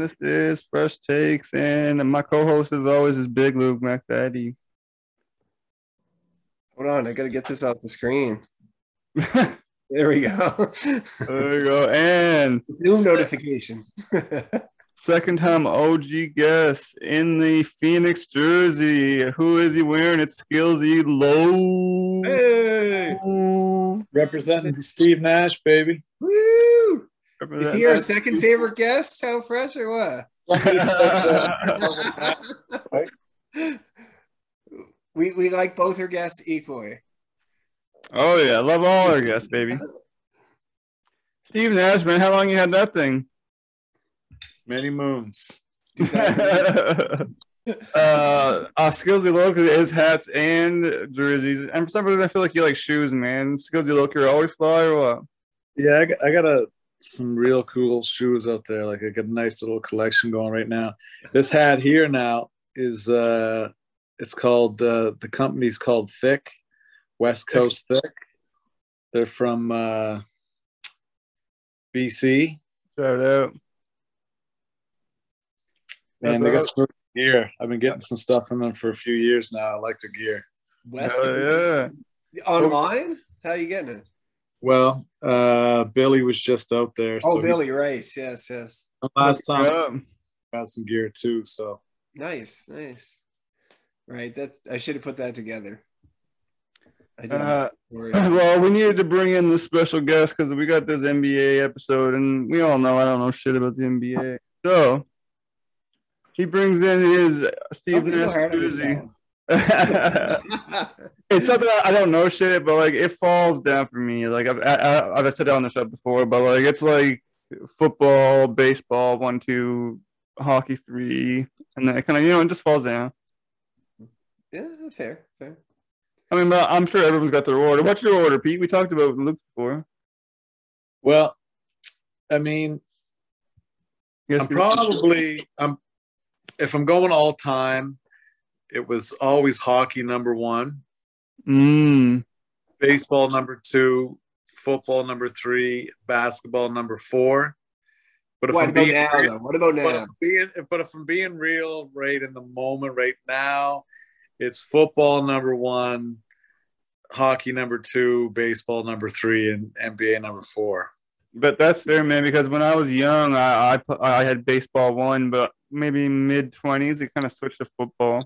and this is Fresh Takes, and my co-host as always is Big Luke Mac Daddy. Hold on, I gotta get this off the screen. there we go. there we go, and new notification. second time OG guest in the Phoenix jersey. Who is he wearing? It's Skillsy Low. Hey, Representing Steve Nash, baby. woo! Is he our second favorite guest? Howe Fresh or what? we we like both our guests equally. oh yeah, love all our guests, baby. Steve Nash, man, how long you had that thing? Many moons. uh, uh, Skillsy Local is hats and jerseys, and for some reason I feel like you like shoes, man. Skillsy Local always fly or what? Yeah, I got, I got a some real cool shoes out there. Like I got a nice little collection going right now. This hat here now is uh it's called uh the company's called Thick, West Coast Thick. They're from uh BC. Shout out. Man, That's they got out. some gear. I've been getting some stuff from them for a few years now. I like the gear. West Hell yeah. online? How you getting it? Well, uh Billy was just out there. Oh, so he- Billy, right? Yes, yes. last time Yeah. I got some gear too. So Nice, nice. Right. That I should have put that together. I did. Uh, Worried. well, we needed to bring in the special guest because we got this NBA episode, and we all know I don't know shit about the NBA. So he brings in his Steve Don't be so Nash hard on jersey. Yourself. it's something I I don't know shit, but like it falls down for me. Like I've I, I've said it on the show before, but like it's like football, baseball, one, two, hockey, three, and then it kind of you know it just falls down. yeah, fair, fair. I mean, but I'm sure everyone's got their order. What's your order, Pete? We talked about Luke before. well, I mean, Yes, I'm probably I'm if I'm going all time, it was always hockey number one, Mm, baseball number two, football number three, basketball number four. But if What I'm about being now, real- though? What about but if, now? Being, but if I'm being real, right in the moment, right now, it's football number one, hockey number two, baseball number three, and NBA number four. but that's fair, man. Because when I was young, I I, I had baseball one, but maybe mid twenties, it kind of switched to football.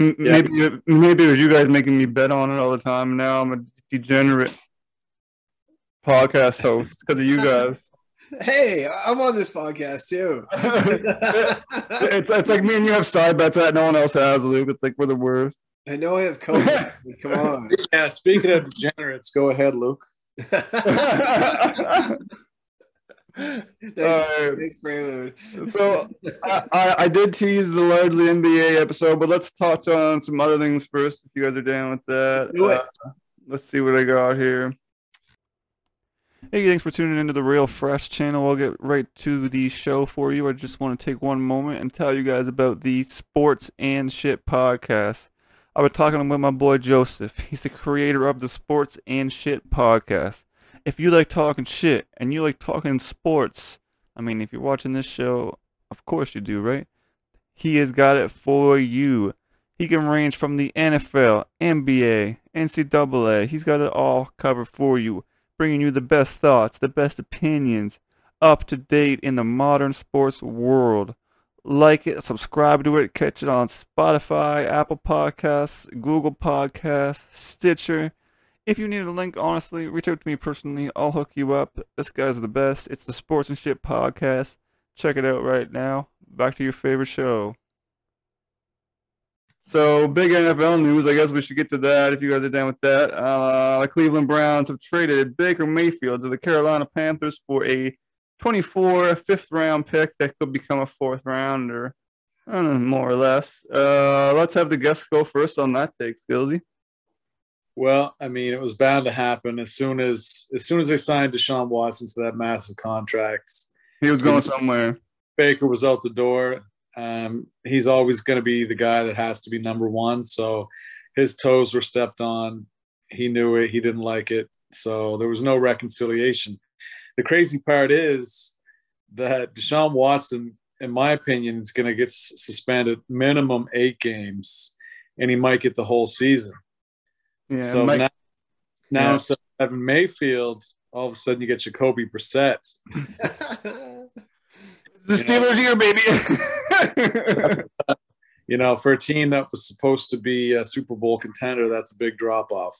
M- Yeah. Maybe maybe it was you guys making me bet on it all the time. Now I'm a degenerate podcast host because of you guys. Hey, I'm on this podcast too. it's it's like me and you have side bets that no one else has, Luke. It's like we're the worst. I know I have COVID. Come on. Yeah, speaking of degenerates, go ahead, Luke. nice prelude. so I, I, I did tease the largely NBA episode, but let's touch on some other things first. If you guys are down with that, Do it. Uh, let's see what I got here. Hey, thanks for tuning into the Real Fresh channel. I'll get right to the show for you. I just want to take one moment and tell you guys about the Sports and Shit podcast. I've been talking with my boy Joseph. He's the creator of the Sports and Shit podcast. If you like talking shit and you like talking sports, I mean, if you're watching this show, of course you do, right? He has got it for you. He can range from the NFL, NBA, NCAA. He's got it all covered for you, bringing you the best thoughts, the best opinions, up to date in the modern sports world. Like it, subscribe to it, catch it on Spotify, Apple Podcasts, Google Podcasts, Stitcher. If you need a link, honestly, reach out to me personally. I'll hook you up. This guy's the best. It's the Sports and Shit Podcast. Check it out right now. Back to your favorite show. So, big NFL news. I guess we should get to that if you guys are down with that. Uh, the Cleveland Browns have traded Baker Mayfield to the Carolina Panthers for a 24 fifth round pick that could become a fourth rounder, uh, more or less. Uh, let's have the guests go first on that take, Skillsy. Well, I mean, it was bound to happen as soon as as soon as they signed Deshaun Watson to that massive contract. He was going somewhere. Baker was out the door. Um, he's always going to be the guy that has to be number one. So his toes were stepped on. He knew it. He didn't like it. So there was no reconciliation. the crazy part is that Deshaun Watson, in my opinion, is going to get suspended minimum eight games, and he might get the whole season. Yeah, so Mike- now, now Yeah. instead of having Mayfield, all of a sudden you get Jacoby Brissett. the Steelers here, baby. You know, for a team that was supposed to be a Super Bowl contender, that's a big drop off.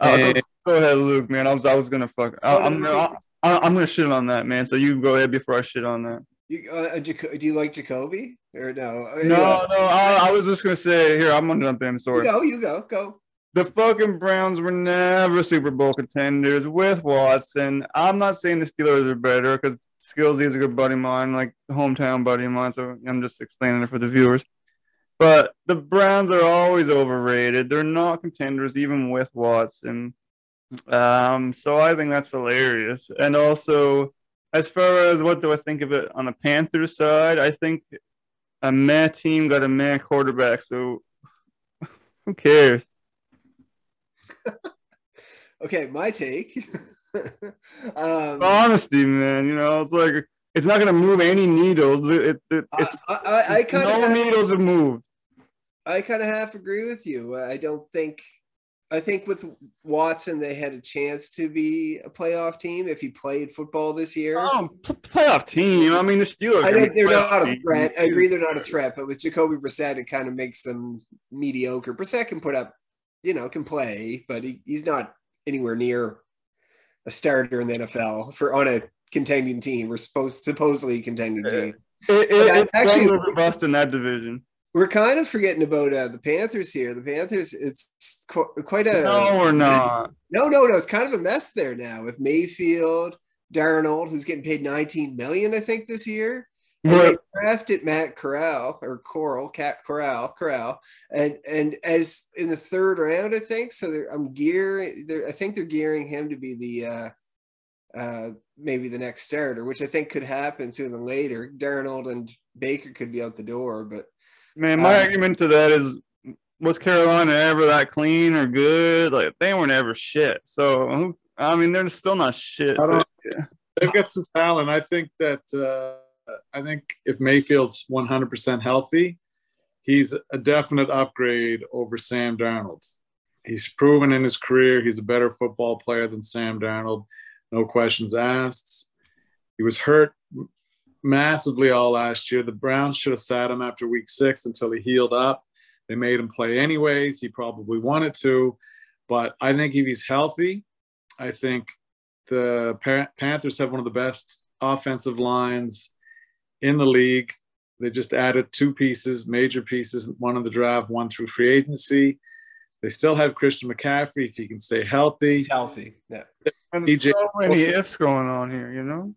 Uh, go, And- go ahead, Luke, man. I was I was gonna fuck. I, no, I'm gonna I'm gonna shit on that, man. So you go ahead before I shit on that. You, uh, Jaco- do you like Jacoby or no? No, no. I, I was just gonna say here. I'm gonna jump in. You Sorry. go, you go, go. The fucking Browns were never Super Bowl contenders with Watson. I'm not saying the Steelers are better because Skillsy is a good buddy of mine, like hometown buddy of mine. So I'm just explaining it for the viewers. But the Browns are always overrated. They're not contenders even with Watson. Um, so I think that's hilarious. And also, as far as what do I think of it on the Panthers side, I think a meh team got a meh quarterback. So who cares? Okay, my take. um, honesty, man. You know, it's like it's not gonna move any needles. It, it, it- it's I, I, I kind no of needles have moved. I kind of half agree with you. I don't think. I think with Watson, they had a chance to be a playoff team if he played football this year. Oh, p- playoff team. I mean, the Steelers. I think they're not a team. threat. I agree they're not a threat, but with Jacoby Brissett, it kind of makes them mediocre. Brissett can put up, you know, can play, but he, he's not anywhere near a starter in the NFL for on a contending team. We're supposed supposedly contending Yeah. team. It, it, it's actually- in that division. We're kind of forgetting about uh, the Panthers here. The Panthers, it's qu- quite a No, we're not. No, no, no. It's kind of a mess there now with Mayfield, Darnold, who's getting paid 19 million, I think, this year. And they drafted Matt Corral or Coral, Cat Corral, Corral, and and as in the third round, I think. So they're, I'm gearing. They're, I think they're gearing him to be the uh, uh, maybe the next starter, which I think could happen sooner than later. Darnold and Baker could be out the door, but man, my um, argument to that is, was Carolina ever that clean or good? Like they weren't ever shit. So I mean, they're still not shit. So, yeah. They've got some talent. I think that uh, I think if Mayfield's 100% healthy, he's a definite upgrade over Sam Darnold. He's proven in his career he's a better football player than Sam Darnold, no questions asked. He was hurt massively all last year. The Browns should have sat him after week six until he healed up. They made him play anyways. He probably wanted to, but I think if he's healthy, I think the Panthers have one of the best offensive lines in the league. They just added two pieces, major pieces, one in the draft, one through free agency. They still have Christian McCaffrey if he can stay healthy. he's healthy. Yeah. And so many ifs going on here, you know.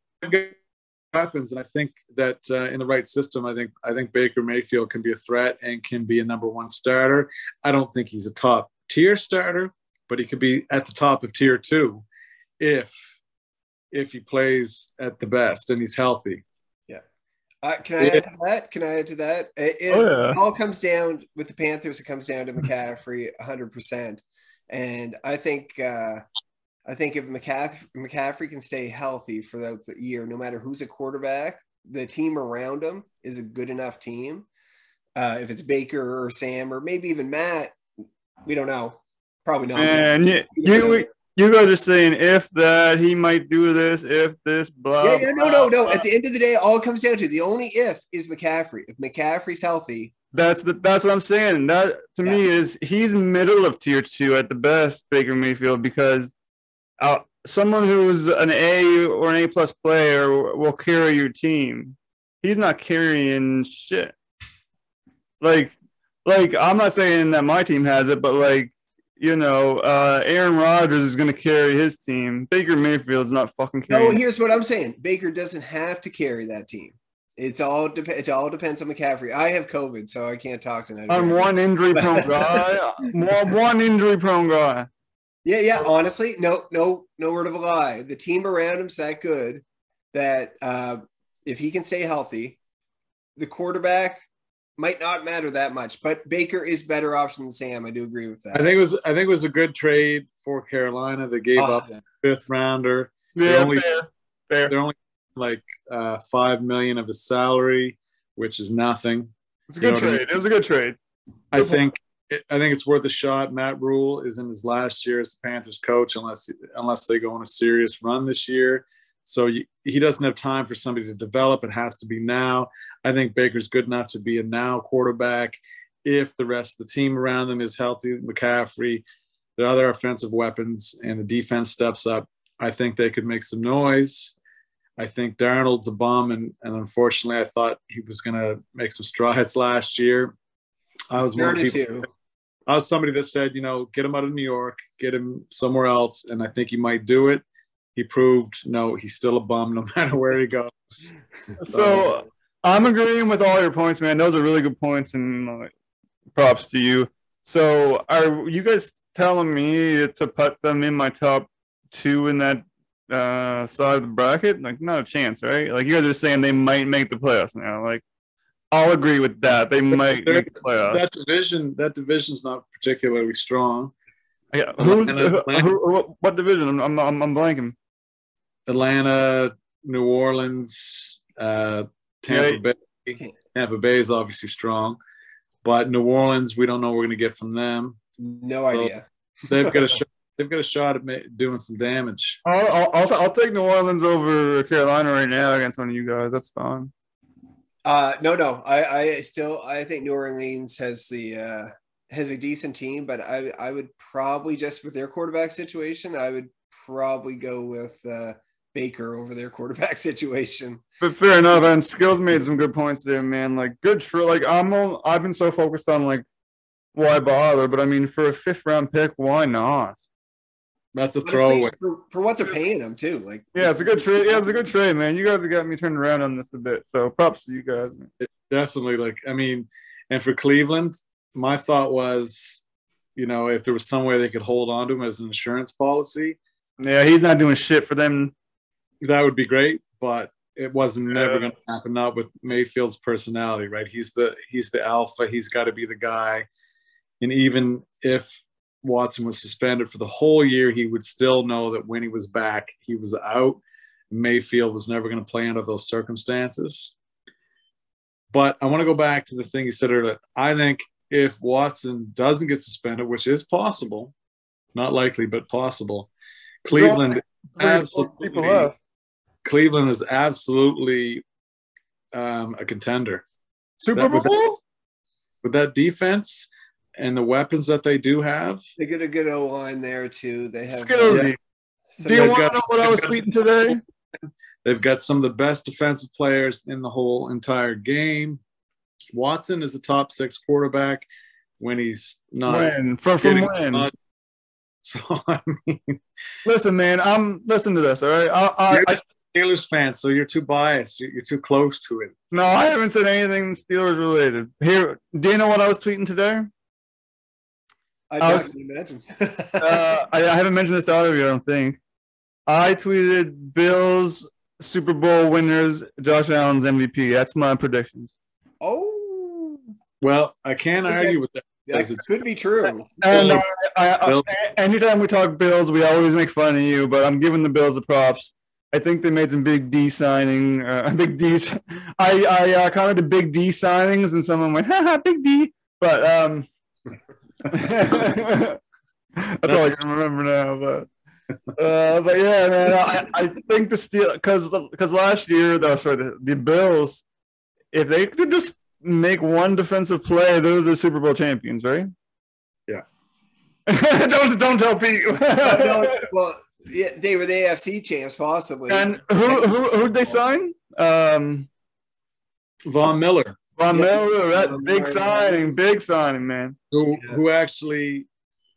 Weapons, and I think that uh, in the right system, I think I think Baker Mayfield can be a threat and can be a number one starter. I don't think he's a top tier starter, but he could be at the top of tier two if if he plays at the best and he's healthy. Yeah. Uh, can I add to that? Can I add to that? It, it Oh, yeah. all comes down with the Panthers. It comes down to McCaffrey 100%. And I think uh, I think if McCaffrey, McCaffrey can stay healthy for the year, no matter who's a quarterback, the team around him is a good enough team. Uh, if it's Baker or Sam or maybe even Matt, we don't know. Probably not. And you, you, you guys are saying if that he might do this, if this, blah. yeah, yeah, no, no, no. blah. At the end of the day, all it comes down to the only if is McCaffrey. If McCaffrey's healthy, That's the that's what I'm saying. That to me is he's middle of tier two at the best, Baker Mayfield, because uh, someone who's an A or an A plus player will carry your team. He's not carrying shit. Like, like I'm not saying that my team has it, but like you know, uh, Aaron Rodgers is going to carry his team. Baker Mayfield's not fucking No, here's what I'm saying. Baker doesn't have to carry that team. It's all dep- it all depends on McCaffrey. I have COVID, so I can't talk tonight. I'm one injury prone guy. one injury prone guy. Yeah, yeah. Honestly, no, no, no word of a lie. The team around him's that good that uh, if he can stay healthy, the quarterback might not matter that much. But Baker is better option than Sam. I do agree with that. I think it was I think it was a good trade for Carolina. They gave Oh, up fifth rounder Yeah, only- fair. Fair. They're only like uh, five million of his salary, which is nothing. It's a you good know what I mean? trade. It was a good trade. I point. think I think it's worth a shot. Matt Rhule is in his last year as the Panthers coach, unless unless they go on a serious run this year. So you, he doesn't have time for somebody to develop. It has to be now. I think Baker's good enough to be a now quarterback. If the rest of the team around him is healthy, McCaffrey, the other offensive weapons, and the defense steps up, I think they could make some noise. I think Darnold's a bum, and, and unfortunately, I thought he was going to make some strides last year. I was one of people. To. I was somebody that said, you know, get him out of New York, get him somewhere else, and I think he might do it. He proved no, he's still a bum no matter where he goes. So I'm agreeing with all your points, man. Those are really good points, and uh, props to you. So are you guys telling me to put them in my top two in that uh, side of the bracket? Like, not a chance, right? Like, you guys are saying they might make the playoffs now. Like, I'll agree with that. They might make the playoffs. that division, that division's not particularly strong. Yeah. Who's And who, Atlanta- who, what, what division? I'm, I'm, I'm, I'm blanking. Atlanta, New Orleans, uh, Tampa Yeah. Bay. Tampa Bay is obviously strong, but New Orleans, we don't know what we're going to get from them. No idea. They've got a shot. They've got a shot at ma- doing some damage. I'll, I'll, I'll, I'll take New Orleans over Carolina right now against one of you guys. That's fine. Uh, no, no. I, I still I think New Orleans has the uh, has a decent team, but I I would probably just with their quarterback situation, I would probably go with uh, Baker over their quarterback situation. But fair enough, and Skills made some good points there, man. Like good for like I'm all, I've been so focused on like why bother, but I mean for a fifth round pick, why not? That's a Honestly, throwaway. for, for what they're paying them too. Like Yeah, it's a good trade. Yeah, it's a good trade, man. You guys have got me turned around on this a bit, so props to you guys. Man. Definitely. Like, I mean, and for Cleveland, my thought was, you know, if there was some way they could hold on to him as an insurance policy, Yeah, he's not doing shit for them. that would be great. But it wasn't never going to happen. Not with Mayfield's personality, right? He's the he's the alpha. He's got to be the guy. And even if Watson was suspended for the whole year, he would still know that when he was back, he was out. Mayfield was never going to play under those circumstances. But I want to go back to the thing you said earlier. I think if Watson doesn't get suspended, which is possible, not likely, but possible, Cleveland absolutely. Cleveland is absolutely um, a contender Super Bowl. with that defense and the weapons that they do have. they get a good O line there too. They have Skillsy. some Do you guys want to know what I was tweeting today? They've got some of the best defensive players in the whole entire game. Watson is a top six quarterback when he's not When from from when? mud. So I mean, Listen, man. I'm listen to this. All right. I, I, you're I, a Steelers fan, so you're too biased. You're, you're too close to it. no, I haven't said anything Steelers related. Here, do you know what I was tweeting today? I I was- don't imagine. uh, I, I haven't mentioned this to either of you, I don't think. I tweeted Bills Super Bowl winners, Josh Allen's MVP. That's my predictions. oh, Well, I can't Okay. argue with that. that Because it's- could be true. And Bills. I, I, anytime we talk Bills, we always make fun of you, but I'm giving the Bills the props. I think they made some big D signing, uh, big D's. I, I uh, commented big D signings, and someone went, "Ha big D. But um, that's all I can remember now. But uh, but yeah, man, I, I think the steel because because last year, though, sorry, the, the Bills, if they could just make one defensive play, they're the Super Bowl champions, right? Yeah. don't don't tell Pete. No, well, yeah, they were the AFC champs, possibly. and who who who'd they sign? Um, Von Miller, Von Yeah. Miller, that Von big signing, big signing, man. who Yeah. who actually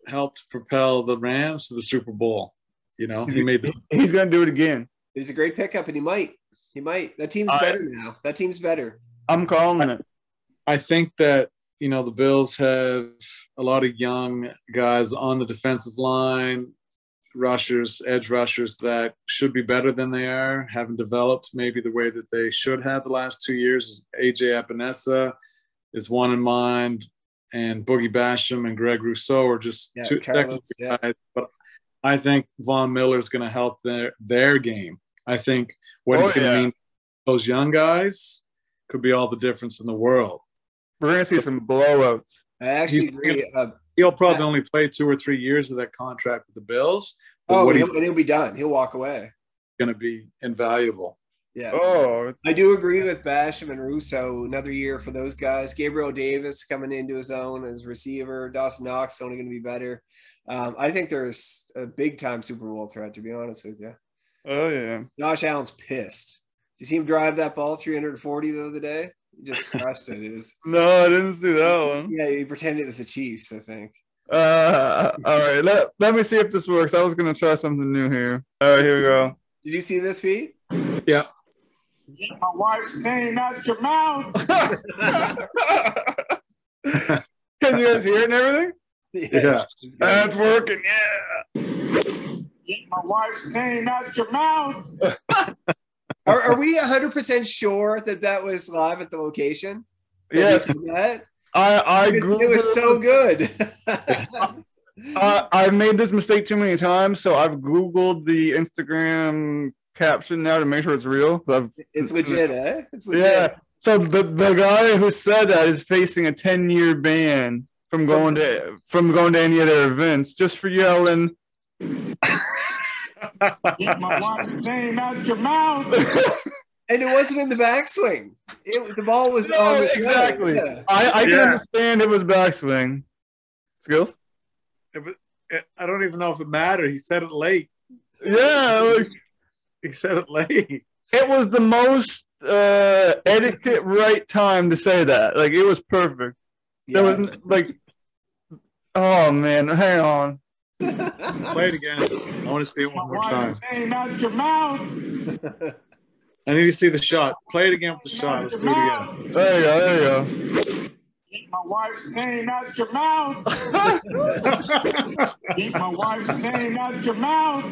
helped propel the Rams to the Super Bowl. You know, he made the He's gonna do it again. He's a great pickup, and he might. He might. That team's I- better now. That team's better. I'm calling it. I think that you know the Bills have a lot of young guys on the defensive line, rushers, edge rushers that should be better than they are. Haven't developed maybe the way that they should have the last two years. AJ Epenesa is one in mind, and Boogie Basham and Greg Rousseau are just Yeah, two Carlos, technical yeah. guys. But I think Von Miller is going to help their their game. I think what Oh, he's going to yeah. mean to those young guys could be all the difference in the world. We're gonna see some blowouts. I actually He's- agree. Uh, He'll probably only play two or three years of that contract with the Bills. But oh, what and he'll, and he'll be done. He'll walk away. going to be invaluable. Yeah. Oh, I do agree with Basham and Rousseau. Another year for those guys. Gabriel Davis coming into his own as receiver. Dawson Knox only going to be better. Um, I think there's a big time Super Bowl threat. To be honest with you, oh yeah. Josh Allen's pissed. Did you see him drive that ball 340 the other day? He just crushed it. It was, No, I didn't see that one. yeah, he pretended it was the Chiefs. I think. Uh, all right. Let Let me see if this works. I was gonna try something new here. All right, here we go. Did you see this feed? Yeah. Get my wife's name out your mouth. Can you guys hear it and everything? Yeah. That's working. Yeah. Get my wife's name out your mouth. Are, are we 100% sure that that was live at the location? That Yes. We did that? I I Because Googled it was so good. I, I've made this mistake too many times, so I've Googled the Instagram caption now to make sure it's real. I've, it's legit, eh? It's legit. yeah. So the the guy who said that is facing a ten year ban from going to from going to any of their events just for yelling. Get my wife's name out your mouth. And it wasn't in the backswing. It, the ball was No, on the exactly. Yeah. I, I can Yeah. understand it was backswing. Skills? It it- I don't even know if it mattered. He said it late. Yeah, like, He said it late. it was the most uh, etiquette right time to say that. Like it was perfect. There was like, oh man, hang on. Play it again. I want to see it one more time. wife's name out your mouth. I need to see the shot. Play it again with the shot. Let's do it again. There you go. There you go. Keep my wife's name out your mouth. Keep my wife's name out your mouth.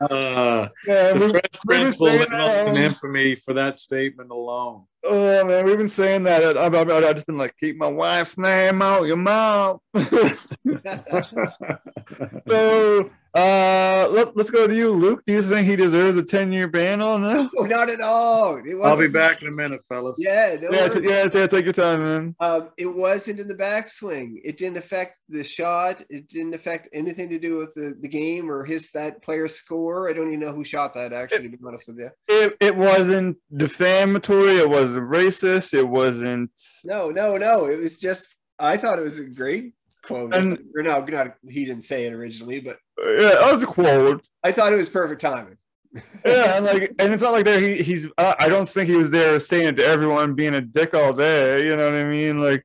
Uh, Yeah, the we- Fresh Prince will live up in um, infamy for that statement alone. oh man, we've been saying that. I, I, I just been like, keep my wife's name out your mouth. so, uh, let, let's go to you, Luke. Do you think he deserves a ten year ban on that? Oh, not at all. It I'll be wasn't- back in a minute, fellas. Yeah, no Yeah, t- yeah, yeah. Take your time, man. Um, it wasn't in the backswing. It didn't affect the shot. It didn't affect anything to do with the, the game or his that player's score. I don't even know who shot that. Actually, to be honest with you, It, it wasn't defamatory. It wasn't racist. It wasn't. no, no, no. It was just. I thought it was a great quote. And- or no, not he didn't say it originally, but Yeah, that was a quote. I thought it was perfect timing. Yeah, and like, and it's not like there. He, he's. I I don't think he was there saying it to everyone, being a dick all day. You know what I mean? Like,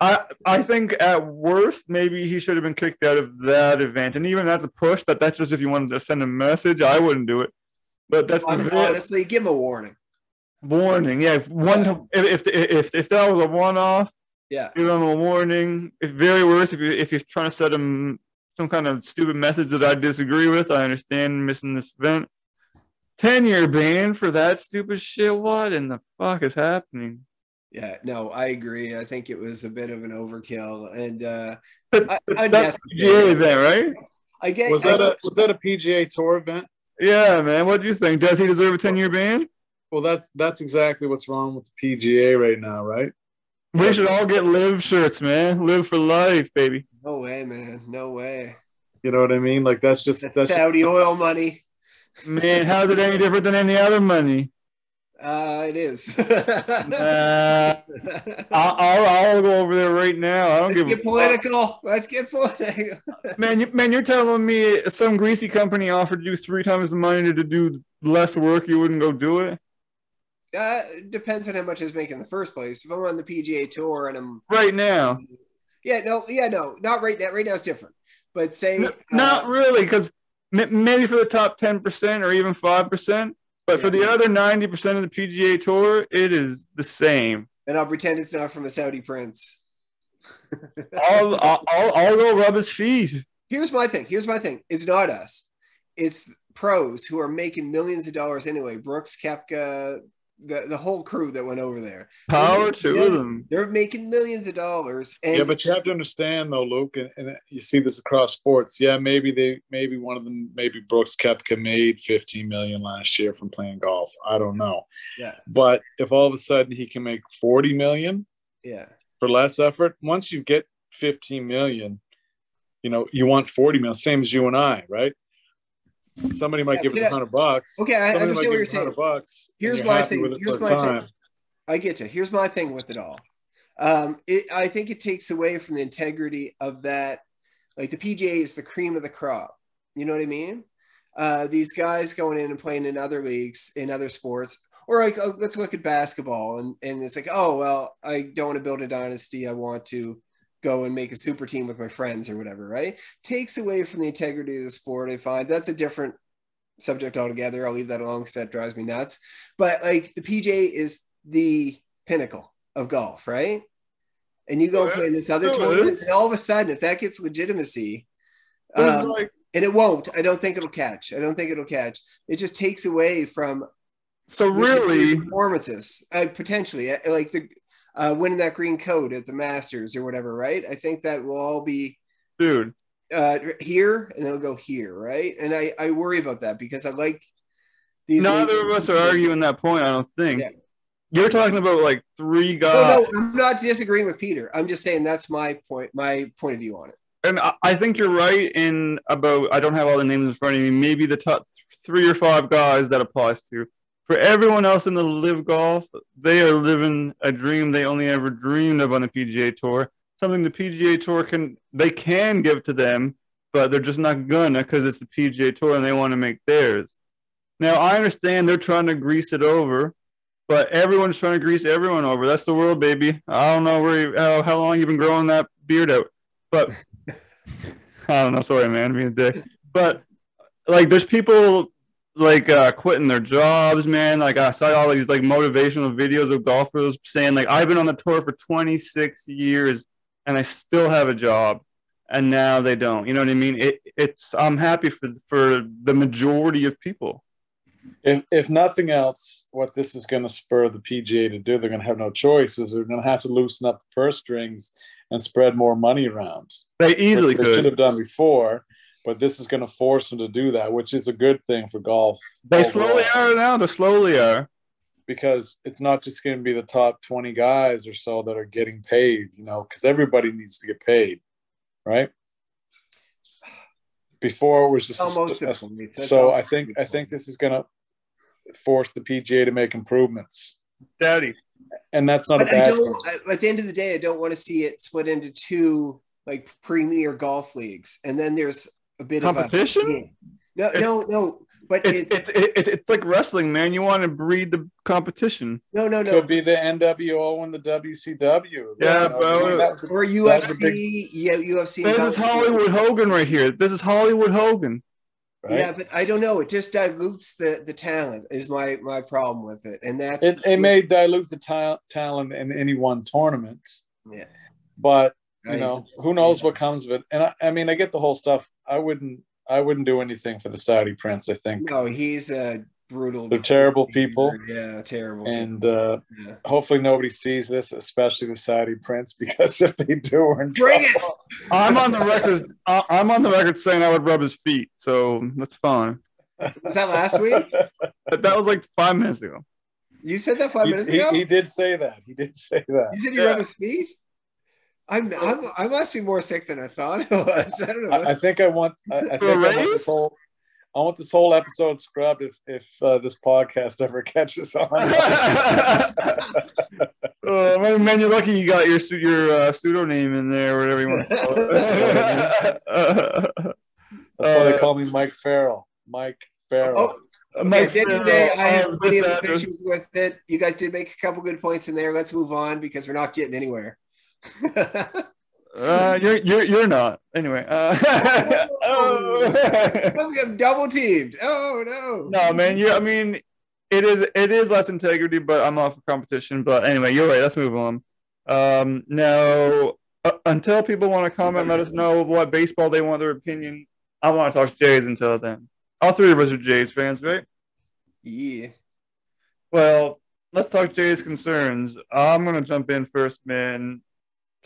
I, I think at worst, maybe he should have been kicked out of that event, and even that's a push. That that's just if you wanted to send a message. I wouldn't do it, but that's the Hon- very- Honestly, give him a warning. warning. Yeah, if one, if, if if if that was a one-off, Yeah, give him a warning. If very worse, if you if you're trying to set him some kind of stupid message that I disagree with, I understand missing this event. Ten year ban for that stupid shit. What in the fuck is happening? yeah. No, I agree. I think it was a bit of an overkill and uh, But, I- but unnecessary. that's the event, right? I get. Was that a was that a PGA Tour event? Yeah, man. What do you think? Does he deserve a ten year ban? Well, that's that's exactly what's wrong with the PGA right now, right? We should all get LIV shirts, man. LIV for life, baby. no way, man. No way. You know what I mean? Like that's just That's, that's Saudi oil money. Man, how's it any different than any other money? Uh, it is. Uh, I'll, I'll, I'll go over there right now. I don't Let's give a get fuck. political. Let's get political. Man, you, man, you're telling me some greasy company offered you three times the money to, to do less work, you wouldn't go do it? Uh, depends on how much I was making in the first place. If I'm on the PGA tour and I'm, Right now, yeah, no, yeah, no, not right now. Right now it's different. But say, N- uh, not really, because maybe for the top ten percent or even five percent, but for Yeah. the other ninety percent of the PGA Tour, it is the same. and I'll pretend it's not from a Saudi prince. I'll, I'll, I'll, I'll go rub his feet. Here's my thing. Here's my thing. It's not us. It's pros who are making millions of dollars anyway. Brooks, Koepka, the, the whole crew that went over there. Power to Yeah. them. They're making millions of dollars. And yeah, but you have to understand though, Luke, and, and you see this across sports. Yeah, maybe they, maybe one of them, maybe Brooks Koepka made 15 million last year from playing golf. I don't know, yeah, but if all of a sudden he can make 40 million yeah. for less effort, once you get 15 million, you know, you want 40 million, same as you and I, right? Somebody might Yeah, give can us I- a hundred bucks. Okay, I understand what you're saying. bucks. Here's my thing. with Here's my thing. I get you. Here's my thing with it all. Um, it, I think it takes away from the integrity of that. Like the PGA is the cream of the crop. You know what I mean? Uh, these guys going in and playing in other leagues, in other sports, or like oh, let's look at basketball, and and it's like, oh well, I don't want to build a dynasty. I want to go and make a super team with my friends or whatever. Right? Takes away from the integrity of the sport. I find that's a different subject altogether. I'll leave that alone because that drives me nuts. But like the PJ is the pinnacle of golf, right? And you go and play in this other tournament, is. and all of a sudden, if that gets legitimacy, um, like, and it won't, I don't think it'll catch. I don't think it'll catch. It just takes away from so really, performances, uh, potentially, uh, like the uh, winning that green coat at the Masters or whatever, right? I think that will all be dude. uh, here, and then it'll go here, right? And I I worry about that because I like these. Neither of us are arguing that point. I don't think. Yeah. You're talking about like three No, guys, no, I'm not disagreeing with Peter. I'm just saying that's my point, my point of view on it. and I, I think you're right in about. I don't have all the names in front of me. Maybe the top three or five guys that applies to. For everyone else in the LIV Golf, they are living a dream they only ever dreamed of on the PGA Tour. Something the PGA Tour can they can give to them, but they're just not gonna because it's the PGA Tour and they want to make theirs. Now I understand they're trying to grease it over, but everyone's trying to grease everyone over. That's the world, baby. I don't know where you, how, how long you've been growing that beard out, but I don't know. Sorry, man, I'm being a dick. But like, there's people like uh, quitting their jobs, man. Like I saw all these like motivational videos of golfers saying like I've been on the tour for 26 years and I still have a job, and now they don't. You know what I mean? It, it's I'm happy for for the majority of people. If, if nothing else, what this is going to spur the PGA to do, they're going to have no choice, is they're going to have to loosen up the purse strings and spread more money around. They easily Which they should could. have done before, but this is going to force them to do that, which is a good thing for golf. They overall, slowly are now. They slowly are. because it's not just going to be the top 20 guys or so that are getting paid, you know, because everybody needs to get paid, right? Before it was just a- Almost a- a point. So I think I think this is going to force the PGA to make improvements, Daddy. and that's not But a I bad thing. don't. I- At the end of the day, I don't want to see it split into two like premier golf leagues, and then there's a bit Competition? of a no, It's- no, no. But It's, it, it's, it's, it's like wrestling, man. You want to breed the competition. no, no, no. Could be the NWO and the WCW. Yeah, You know, but- I mean, that was a- or that was a UFC, big- yeah, UFC. and This is Hollywood Hogan right here. This is Hollywood Hogan. right? Yeah, but I don't know. It just dilutes the the talent. Is my my problem with it, and that's it, it may dilute the ta- talent in any one tournament, Yeah, but you know who knows what comes of it and I, I mean i get the whole stuff i wouldn't i wouldn't do anything for the saudi prince i think No, he's a brutal. They're terrible people. Yeah, terrible. and uh yeah. hopefully nobody sees this especially the saudi prince because if they do we're in Bring it! I'm on the record. I- I'm on the record saying I would rub his feet, so that's fine. Was that last week? But That was like five minutes ago. You said that five he, minutes ago. he did say that he did say that you said you yeah. rubbed his feet. I'm, I'm I must be more sick than I thought I was. I don't know. I, I think I want. I, I think I want this whole. I want this whole episode scrubbed if if uh, this podcast ever catches on. oh man, man, you're lucky you got your su- your uh, pseudonym in there, or whatever you want to call it. That's why they Uh, call me Mike Farrell. Mike Farrell. oh, okay, Mike at the end of the day, I have plenty of Miss Andrews. issues with it. You guys did make a couple good points in there. Let's move on because we're not getting anywhere. Uh, you're you're you're not. Anyway. Uh, oh. we have double teamed. Oh no. no, man. You. I mean, it is it is less integrity, but I'm not for competition. But anyway, you're right. Let's move on. Um, now, uh, until people want to comment, let us know what baseball they want their opinion. I want to talk Jays until then. All three of us are Jays fans, right? Yeah. Well, let's talk Jay's concerns. I'm gonna jump in first, man.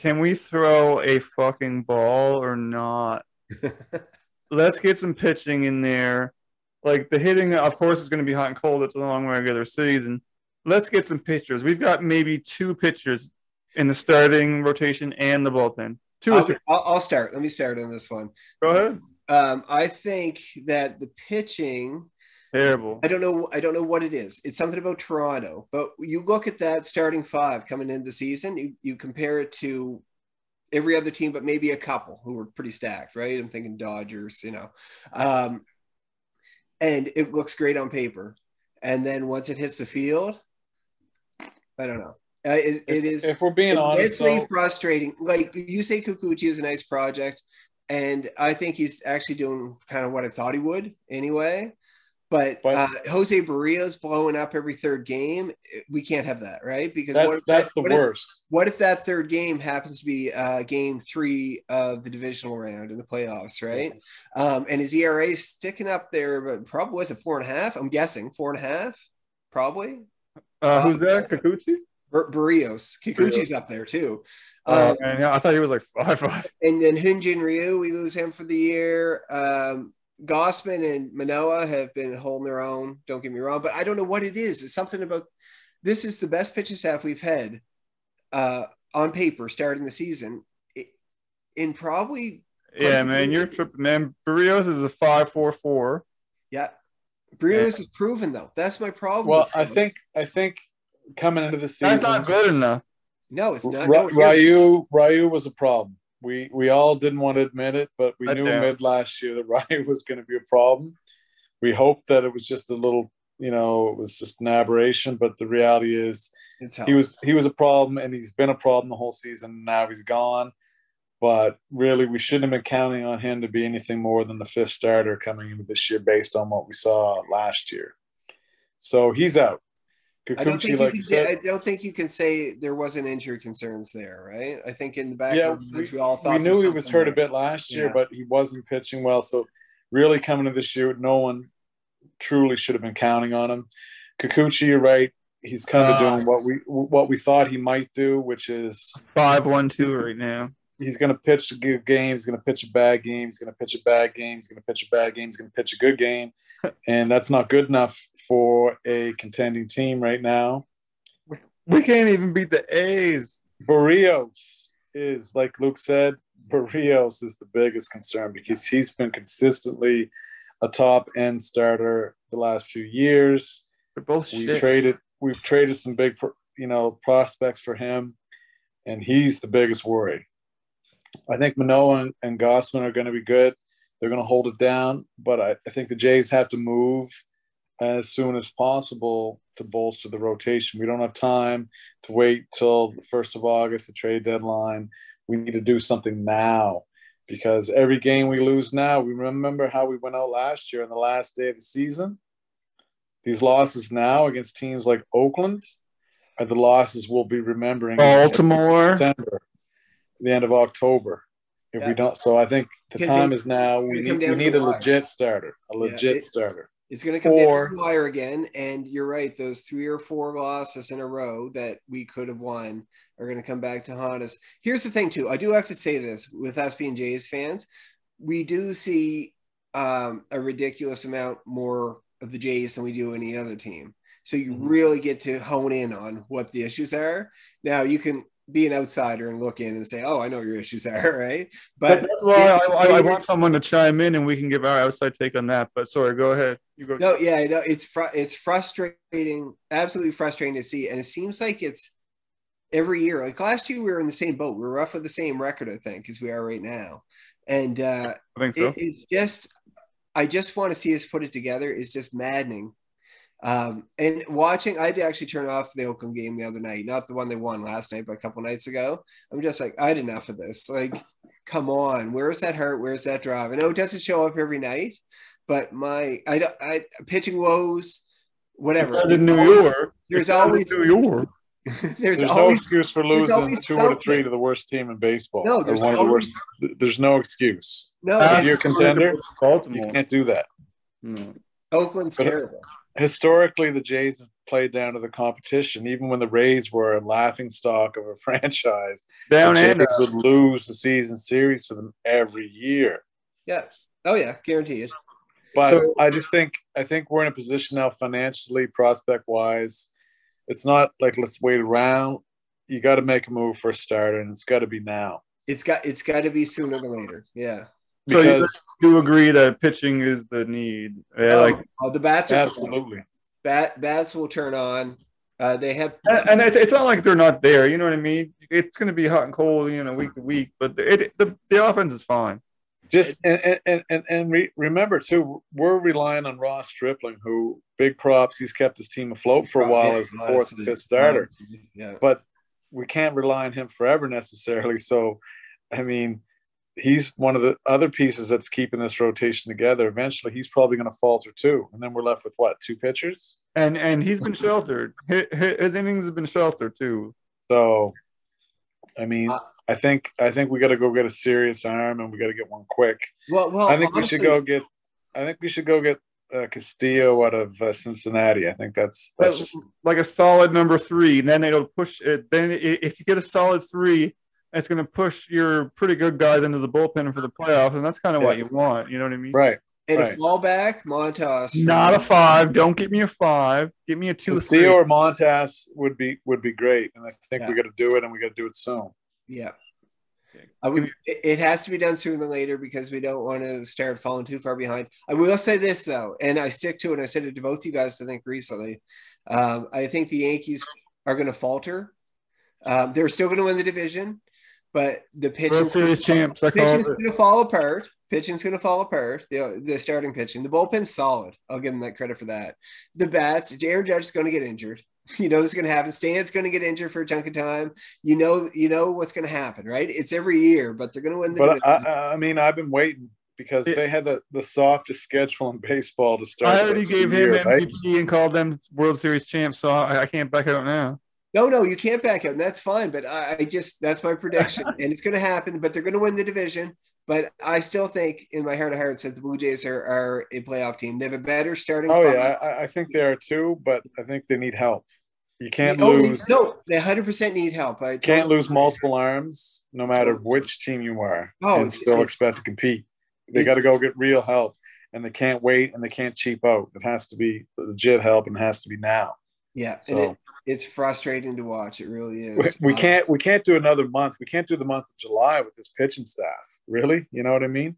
Can we throw a fucking ball or not? let's get some pitching in there. Like the hitting, of course, is going to be hot and cold. It's a long regular season. Let's get some pitchers. We've got maybe two pitchers in the starting rotation and the bullpen. Two I'll. I'll I'll start. Let me start on this one. Go ahead. Um, I think that the pitching Terrible. I don't know. I don't know what it is. It's something about Toronto. But you look at that starting five coming into the season. You you compare it to every other team, but maybe a couple who were pretty stacked, right? I'm thinking Dodgers. You know, um, and it looks great on paper. And then once it hits the field, I don't know. Uh, it, it is If we're being honest, frustrating. Like you say, Kikuchi is a nice project, and I think he's actually doing kind of what I thought he would anyway. But, But- uh, Jose Berrios blowing up every third game, we can't have that, right? Because that's what if, that's the what if- worst. what if that third game happens to be uh, game three of the divisional round in the playoffs, right? Um, and his ERA sticking up there, but probably was it four and a half? I'm guessing four and a half, probably. Uh, who's that? Kikuchi? Bar- Berrios, Kikuchi's up there too. Oh Um, man, yeah, I thought he was like five five. and then Hyunjin Ryu, we lose him for the year. Um, Gausman and Manoa have been holding their own. Don't get me wrong, but I don't know what it is. It's something about this is the best pitching staff we've had uh, on paper starting the season. It, in probably Yeah, man, you're tripping, man. Berrios is a five four four. yeah, Berrios is proven though. That's my problem. Well, I think I think coming into the season, That's not good enough. no, it's not. Ra- no, you're- Ryu Ryu was a problem. We we all didn't want to admit it, but we I knew doubt. mid last year that Ryan was going to be a problem. We hoped that it was just a little, you know, it was just an aberration, but the reality is it's he was he was a problem, and he's been a problem the whole season. Now he's gone, but really we shouldn't have been counting on him to be anything more than the fifth starter coming into this year, based on what we saw last year. So he's out. I don't Kikuchi, think you like can you say, I don't think you can say there wasn't injury concerns there, right? I think in the back Yeah, of our minds, we, all thought we knew he was something hurt a bit last year, Yeah. but he wasn't pitching well. So really coming to this year, no one truly should have been counting on him. Kikuchi, you're right. He's kind of Ah. doing what we what we thought he might do, which is Five one two right now. he's going to pitch a good game. He's going to pitch a bad game. He's going to pitch a bad game. He's going to pitch a bad game. He's going to pitch a good game, and that's not good enough for a contending team right now. We can't even beat the A's. Berrios is, like Luke said, Berrios is the biggest concern because he's been consistently a top end starter the last few years. They're both We traded, we've traded some big, you know, prospects for him, and he's the biggest worry. I think Manoa and, and Gausman are going to be good. They're going to hold it down, but I, I think the Jays have to move as soon as possible to bolster the rotation. We don't have time to wait till the first of August, the trade deadline. We need to do something now because every game we lose now, we remember how we went out last year on the last day of the season. These losses now against teams like Oakland are the losses we'll be remembering. Baltimore. September, the end of October. If Yeah. we don't, so I think the time is now. We need, we need a wire. legit starter, a Yeah, legit it- starter. It's going to come Or- down to the wire again, and you're right. Those three or four losses in a row that we could have won are going to come back to haunt us. Here's the thing, too. I do have to say this: with us being Jays fans, we do see um, a ridiculous amount more of the Jays than we do any other team. So you Mhm. really get to hone in on what the issues are. Now you can be an outsider and look in and say, "Oh, I know your issues are," right? But But that's why I, I, I want someone to chime in and we can give our outside take on that. But sorry, go ahead. You go. No, yeah, no, it's fr- it's frustrating, absolutely frustrating to see, and it seems like it's every year. Like last year, we were in the same boat. We are roughly the same record, I think, as we are right now. And uh, I think so. it, it's just, I just want to see us put it together. It's just maddening. Um, and watching, I had to actually turn off the Oakland game the other night, not the one they won last night, but a couple nights ago. I'm just like, I had enough of this. Like, come on, where's that hurt? Where's that drive? I know it doesn't show up every night, but my, I don't, I pitching woes, whatever. Because in New Always- York, there's because always- New York. there's, There's, no always excuse for losing two out of three to the worst team in baseball. No, there's one of the worst. There's no excuse. no. Uh, If you're a contender, You can't do that. No. Oakland's but- terrible. Historically the Jays have played down to the competition. Even when the Rays were a laughing stock of a franchise, Down the and Jays would lose the season series to them every year. Yeah. Oh yeah, guaranteed. But So- I just think I think we're in a position now financially, prospect wise. It's not like let's wait around. You got to make a move for a starter, and it's got to be now It's got it's got to be sooner than later. Yeah. So you do agree that pitching is the need? Yeah, oh, like, oh, the bats are absolutely. bat bats will turn on. Uh, they have and and it's, it's not like they're not there. You know what I mean? It's going to be hot and cold, you know, week to week, but it, the the offense is fine. Just and and and, and re, remember too, we're relying on Ross Stripling, who big props. He's kept his team afloat for a while Yeah, as the fourth and fifth starter. Yeah. but we can't rely on him forever necessarily. So, I mean, he's one of the other pieces that's keeping this rotation together. Eventually, he's probably going to falter too, and then we're left with what two pitchers. And and he's been sheltered. His, his innings have been sheltered too. So, I mean, Uh, I think I think we got to go get a serious arm, and we got to get one quick. Well, well, I think honestly, we should go get. I think we should go get uh, Castillo out of uh, Cincinnati. I think that's that's like a solid number three. And then it'll push it. Then if you get a solid three, it's going to push your pretty good guys into the bullpen for the playoffs, and that's kind of what you want. You know what I mean? right. and right. a fallback Montas. Not a five. Don't give me a five. Give me a two. Castillo or Montas would be would be great, and I think Yeah. we got to do it, and we got to do it soon. Yeah. Okay. I would, it it has to be done sooner than later because we don't want to start falling too far behind. I will say this though, and I stick to it. I said it to both you guys. I think recently, um, I think the Yankees are going to falter. Um, they're still going to win the division, but the World pitching's Series champs. I pitching's going to fall apart. Pitching's going to fall apart. The the starting pitching, the bullpen's solid. I'll give them that credit for that. The bats, Aaron Judge is going to get injured. You know this is going to happen. Stan's going to get injured for a chunk of time. You know, you know what's going to happen, right? It's every year, but they're going to win the But I. I I mean, I've been waiting because It- they had the, the softest schedule in baseball to start. I already gave him year, right? MVP and called them World Series champs, so I, I can't back out now. No, no, you can't back out, and that's fine. But I, I just that's my prediction, and it's going to happen. But they're going to win the division. But I still think, in my heart of hearts, that the Blue Jays are, are a playoff team. They have a better starting. Oh five. yeah, I, I think they are too, but I think they need help. You can't Oh, lose. No, they 100 percent need help. I Can't lose multiple arms, no matter which team you are, Oh, and still expect to compete. They got to go get real help, and they can't wait, and they can't cheap out. It has to be legit help, and it has to be now. Yeah, and So it, it's frustrating to watch. It really is. we Um, can't we can't do another month. We can't do the month of July with this pitching staff. Really, you know what I mean?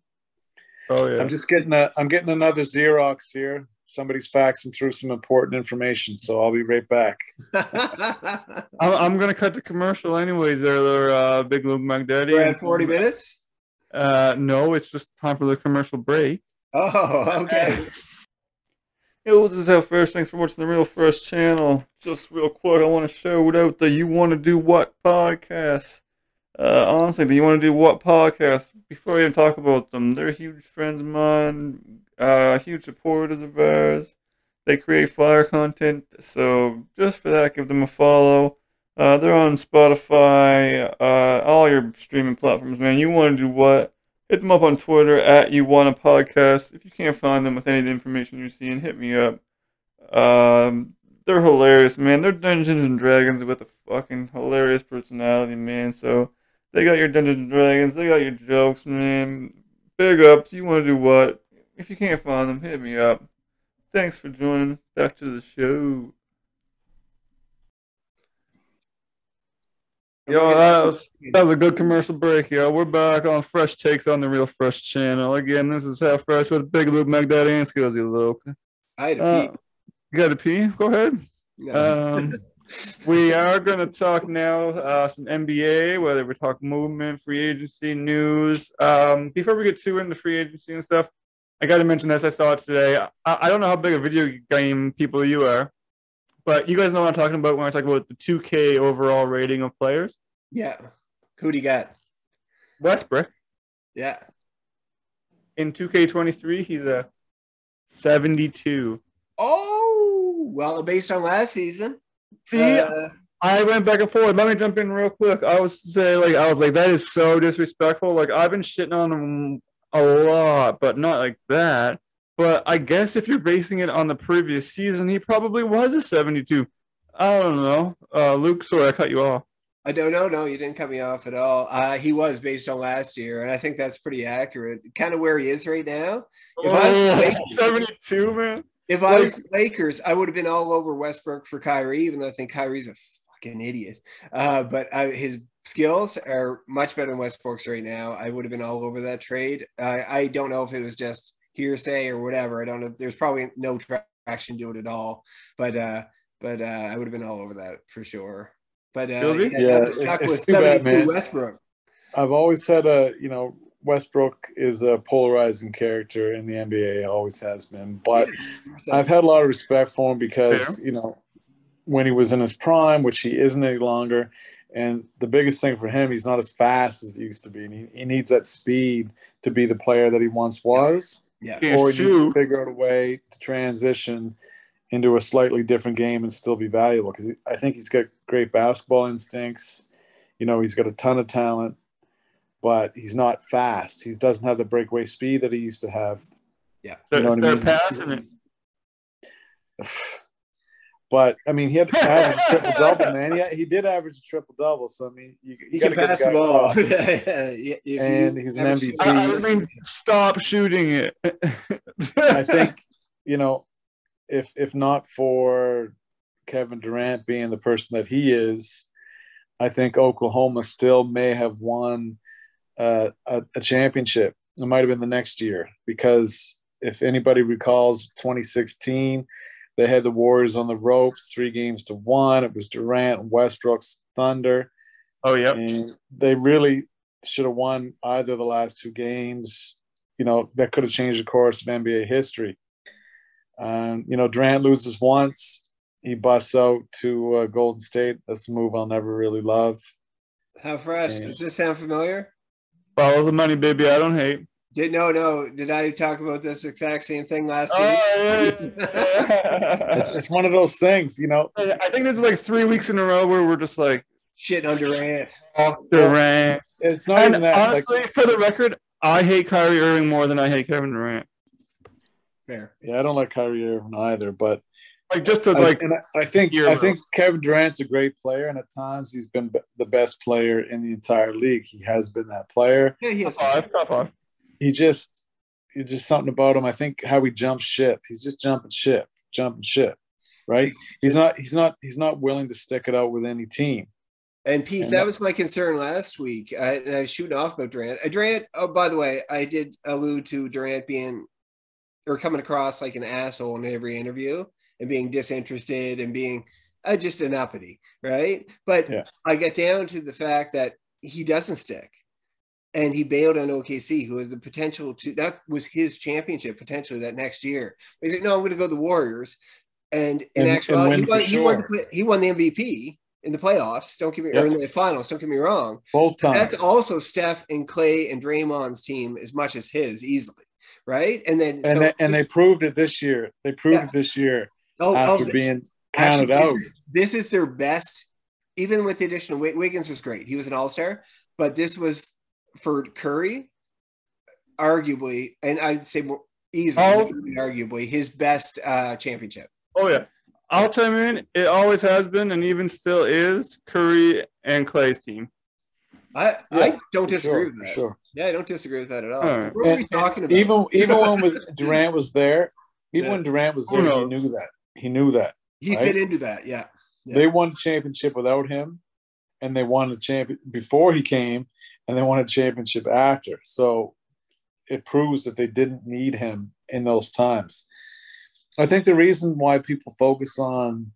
Oh yeah. I'm just getting a I'm getting another Xerox here. Somebody's faxing through some important information, so I'll be right back. I'm, I'm gonna cut the commercial anyways. There, there, uh, Big Luke Mac Daddy. We're at 40 minutes. Uh, no, it's just time for the commercial break. Oh, okay. Yo, this is Howe Fresh. Thanks for watching the Real Fresh channel. Just real quick, I want to shout out the You Want to Do What podcast. Uh, honestly, the You Want to Do What podcast. Before I even talk about them, they're huge friends of mine, uh, huge supporters of ours. They create fire content, so just for that, give them a follow. Uh, they're on Spotify, uh, all your streaming platforms, man. You want to do what? Hit them up on Twitter at you want a podcast. If you can't find them with any of the information you're seeing, hit me up. Um, they're hilarious, man. They're Dungeons and Dragons with a fucking hilarious personality, man. So they got your Dungeons and Dragons, they got your jokes, man. Big ups. You want to do what? If you can't find them, hit me up. Thanks for joining. Back to the show. Yo, that was, that was a good commercial break, yo. We're back on Fresh Takes on the Real Fresh channel. Again, this is Howe Fresh with Big Luke, Mac Daddy, and Skillsy Luke. I had a Uh, pee. you got to pee? Go ahead. Um, we are going to talk now uh, some NBA, whether we talk movement, free agency, news. Um, before we get too into free agency and stuff, I got to mention this. I saw it today. I, I don't know how big a video game people you are, but you guys know what I'm talking about when I talk about the 2K overall rating of players. yeah. Who do you got? Westbrook Yeah. in 2K23, he's a 72. Oh, well, based on last season. See, uh, I went back and forth. Let me jump in real quick. I was say like I was like that is so disrespectful. Like I've been shitting on him a lot, but not like that. But I guess if you're basing it on the previous season, he probably was a 72. I don't know. Uh, Luke, sorry, I cut you off. I don't know. No, you didn't cut me off at all. Uh, he was based on last year, and I think that's pretty accurate. Kind of where he is right now. If I was Oh, Lakers, 72, man. if I was Lakers, I would have been all over Westbrook for Kyrie, even though I think Kyrie's a fucking idiot. Uh, but uh, his skills are much better than Westbrook's right now. I would have been all over that trade. I I don't know if it was just hearsay or whatever. I don't know. There's probably no traction to it at all. But uh, but uh, I would have been all over that for sure. But uh, Gilby? yeah, Yeah, I was stuck it's with too bad, man. Westbrook. I've always had a, you know, Westbrook is a polarizing character in the NBA, always has been. But So- I've had a lot of respect for him because, you know, when he was in his prime, which he isn't any longer, and the biggest thing for him, he's not as fast as he used to be. And he, he needs that speed to be the player that he once was, yeah. Can't or he needs shoot. to figure out a way to transition into a slightly different game and still be valuable. Because I think he's got great basketball instincts. You know, he's got a ton of talent, but he's not fast. He doesn't have the breakaway speed that he used to have. Yeah. You Start, know what I start mean? passing it. But I mean, he had average triple double, man. Yeah, he did average a triple double. So I mean, you, you He can pass the ball. Yeah, yeah, if you And he's an MVP. I, I mean, stop shooting it. I think you know, if if not for Kevin Durant being the person that he is, I think Oklahoma still may have won uh, a, a championship. It might have been the next year because if anybody recalls 2016, they had the Warriors on the ropes, three games to one. It was Durant and Westbrook's Thunder. oh, yeah. They really should have won either of the last two games. You know, that could have changed the course of NBA history. Um, you know, Durant loses once. He busts out to uh, Golden State. That's a move I'll never really love. Howe Fresh? Yeah. Does this sound familiar? Follow the money, baby. I don't hate. Did no, no. Did I talk about this exact same thing last Oh, week? yeah. It's, it's one of those things, you know. I think this is like three weeks in a row where we're just like Shit on Durant. Durant. It's not And even that. Like, honestly, for the record, I hate Kyrie Irving more than I hate Kevin Durant. Fair. yeah, I don't like Kyrie Irving either, but Like just to I- like, and I, I think Year I round. think Kevin Durant's a great player, and at times he's been b- the best player in the entire league. He has been that player. Yeah, he has. top five, top five. He just, it's just something about him. I think how he jumps ship. He's just jumping ship, jumping ship, right? He's not. He's not. He's not willing to stick it out with any team. And Pete, And that that- was my concern last week. I, I was shooting off about Durant. Uh, Durant. Oh, by the way, I did allude to Durant being or coming across like an asshole in every interview and being disinterested and being uh, just an uppity, right? But Yeah. I get down to the fact that he doesn't stick. And he bailed on OKC, who has the potential to that was his championship potentially that next year. He's like, no, I'm going to go to the Warriors. And in And- and actuality, win he, won, he, won sure. the, he won the MVP in the playoffs. Don't get me or in the finals. Don't get me wrong. Both times. That's also Steph and Clay and Draymond's team as much as his easily, right? And then And so they, and they proved it this year. They proved Yeah. it this year oh, oh after oh, being actually, counted this out. is- This is their best, even with the addition of Wiggins was great. He was an all star, but this was for Curry, arguably, and I'd say more easily, Oh. arguably his best uh, championship. Oh yeah, I'll chime in. It always has been, and even still is, Curry and Clay's team. I, I don't disagree sure, with for that. Sure. Yeah, I don't disagree with that at all. All right. What were we And- talking about? Even even when with Durant was there, even Yeah. when Durant was there, he knew that. He knew that. he right? fit into that. Yeah. Yeah. They won the championship without him, and they won the champion before he came, and they won a championship after. So it proves that they didn't need him in those times. I think the reason why people focus on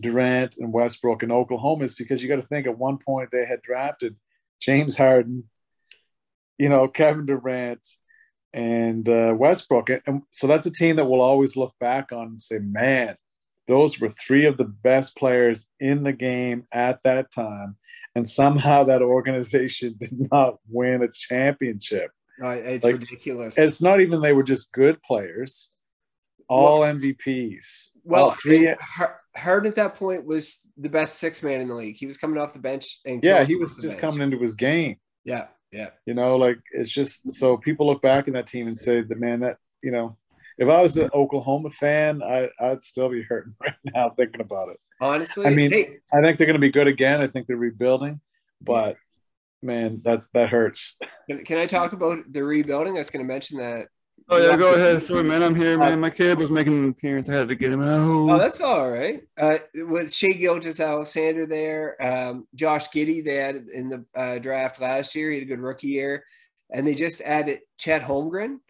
Durant and Westbrook in Oklahoma is because you got to think at one point they had drafted James Harden, you know, Kevin Durant, and uh, Westbrook. And so that's a team that we'll always look back on and say, man, those were three of the best players in the game at that time. And somehow that organization did not win a championship. Right, it's Like, ridiculous. It's not even they were just good players, all MVPs. well, all three. Harden at that point was the best six man in the league. He was coming off the bench and Yeah, he was just bench. coming into his game. Yeah, yeah. You know, like it's just so people look back in that team and say that man, that you know, if I was an Oklahoma fan, I, I'd still be hurting right now thinking about it. Honestly, I mean, hey, I think they're going to be good again. I think they're rebuilding, but man, that's that hurts. can, can I talk about the rebuilding? I was going to mention that. Oh yeah, go ahead. Sorry, man. I'm here, man. My kid was making an appearance. I had to get him out. Oh, out. that's all right. Uh, with Shai Gilgeous-Alexander there, um, Josh Giddey, they had in the uh, draft last year. He had a good rookie year. And they just added Chet Holmgren.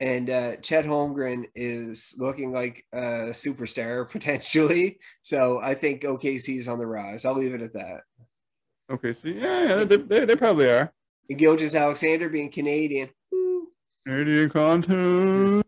And uh, Chet Holmgren is looking like a superstar potentially. So I think OKC is on the rise. I'll leave it at that. Okay, see, yeah, yeah, they, they, they probably are. And Gilgeous-Alexander being Canadian. woo. Canadian content.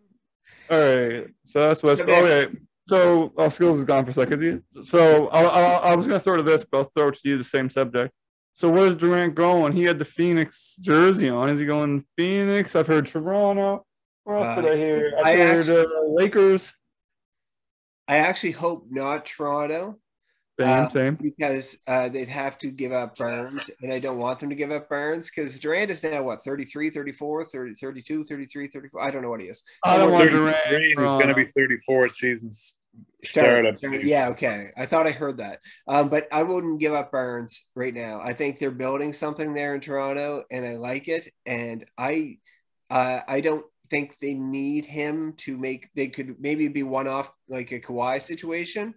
All right, so that's back. Okay, so oh, Skilz is gone for a second. So I, I, I was gonna throw to this, but I'll throw it to you the same subject. So where's Durant going? He had the Phoenix jersey on. Is he going Phoenix? I've heard Toronto. Where else did Uh, I hear? I I've heard uh, Lakers. I actually hope not Toronto. Same, Uh, same. because uh, they'd have to give up Barnes, and I don't want them to give up Barnes because Durant is now what 33, 34, 30, 32, 33, 34. I don't know what he is. I don't want Durant. He's going to be 34 season's Start- start. I start- believe. yeah, okay. I thought I heard that. Um, but I wouldn't give up Barnes right now. I think they're building something there in Toronto, and I like it. And I, uh, I don't think they need him to make. They could maybe be one off like a Kawhi situation.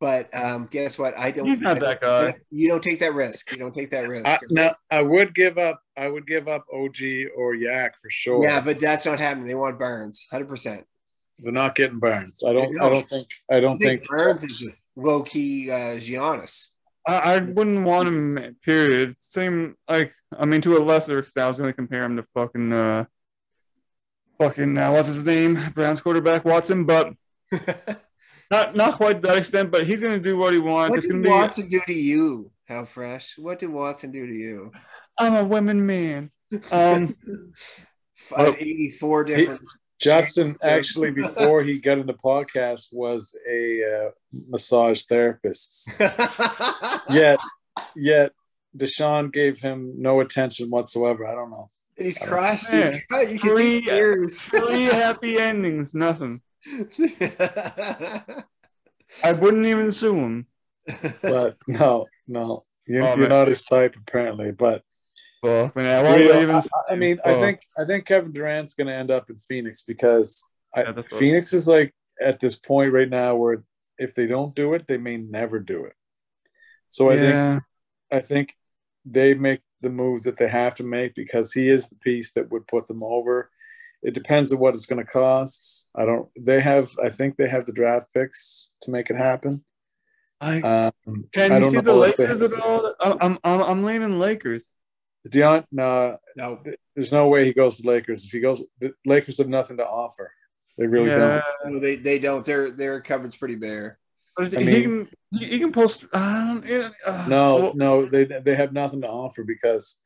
But um, guess what? I don't. He's not that guy. You don't take that risk. You don't take that risk. I, now I would give up. I would give up OG or Yak for sure. Yeah, but that's not happening. They want Barnes, hundred percent. they're not getting Barnes. I don't. I don't think. I don't think think. Barnes is just low key uh, Giannis. I, I wouldn't want him. Period. Same. Like I mean, to a lesser extent, I was going to compare him to fucking uh, fucking uh, what's his name, Browns quarterback Watson, but not not quite to that extent. But he's going to do what he wants. what it's did going to be. Watson do to you? Howe Fresh? What did Watson do to you? I'm a women man. Um, Five eighty-four different. Justin actually before he got into podcast was a uh, massage therapist. Yet, yet Deshaun gave him no attention whatsoever. I don't know. And he's crushed. He's Yeah. crushed. You can see Three- tears. three happy endings. Nothing. I wouldn't even sue him. But no, no, you're, Oh, you're not his type apparently. But Fuck, man. Why would I Real- even? I, I mean, I Oh. think I think Kevin Durant's going to end up in Phoenix because Yeah, that's what- Phoenix is like at this point right now where if they don't do it, they may never do it. So I think. I think they make the moves that they have to make because he is the piece that would put them over. It depends on what it's going to cost. I don't. They have. I think they have the draft picks to make it happen. I, Um, can I you see the Lakers at all? I'm I'm I'm, I'm leaning Lakers. Deion, no, no, there's no way he goes to Lakers. If he goes, the Lakers have nothing to offer. They really yeah. don't. no, they they don't. Their their cupboard's pretty bare. I he can he, can post. Uh, No, well, no, they they have nothing to offer because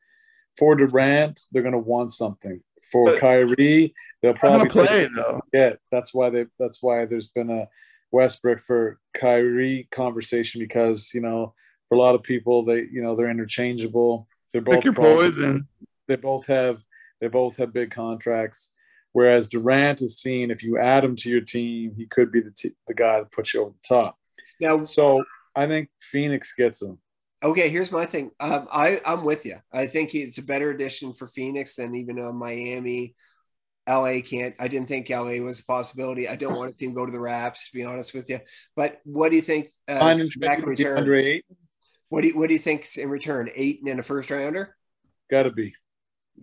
for Durant, they're going to want something. For But- Kyrie, they'll probably play take- though. Yeah, that's why they. That's why there's been a Westbrook for Kyrie conversation because you know for a lot of people they you know they're interchangeable. They're both Pick your poison. They both have they both have big contracts. Whereas Durant is seen if you add him to your team, he could be the t- the guy that puts you over the top. Now, So I think Phoenix gets him. okay, here's my thing. Um, I I'm with you. I think it's a better addition for Phoenix than even uh, Miami. LA can't. I didn't think LA was a possibility. I don't want to see him go to the Raps, to be honest with you. But what do you think? Uh, back in return, DeAndre what do you, what do you think's in return? Eight and a first rounder, got to be.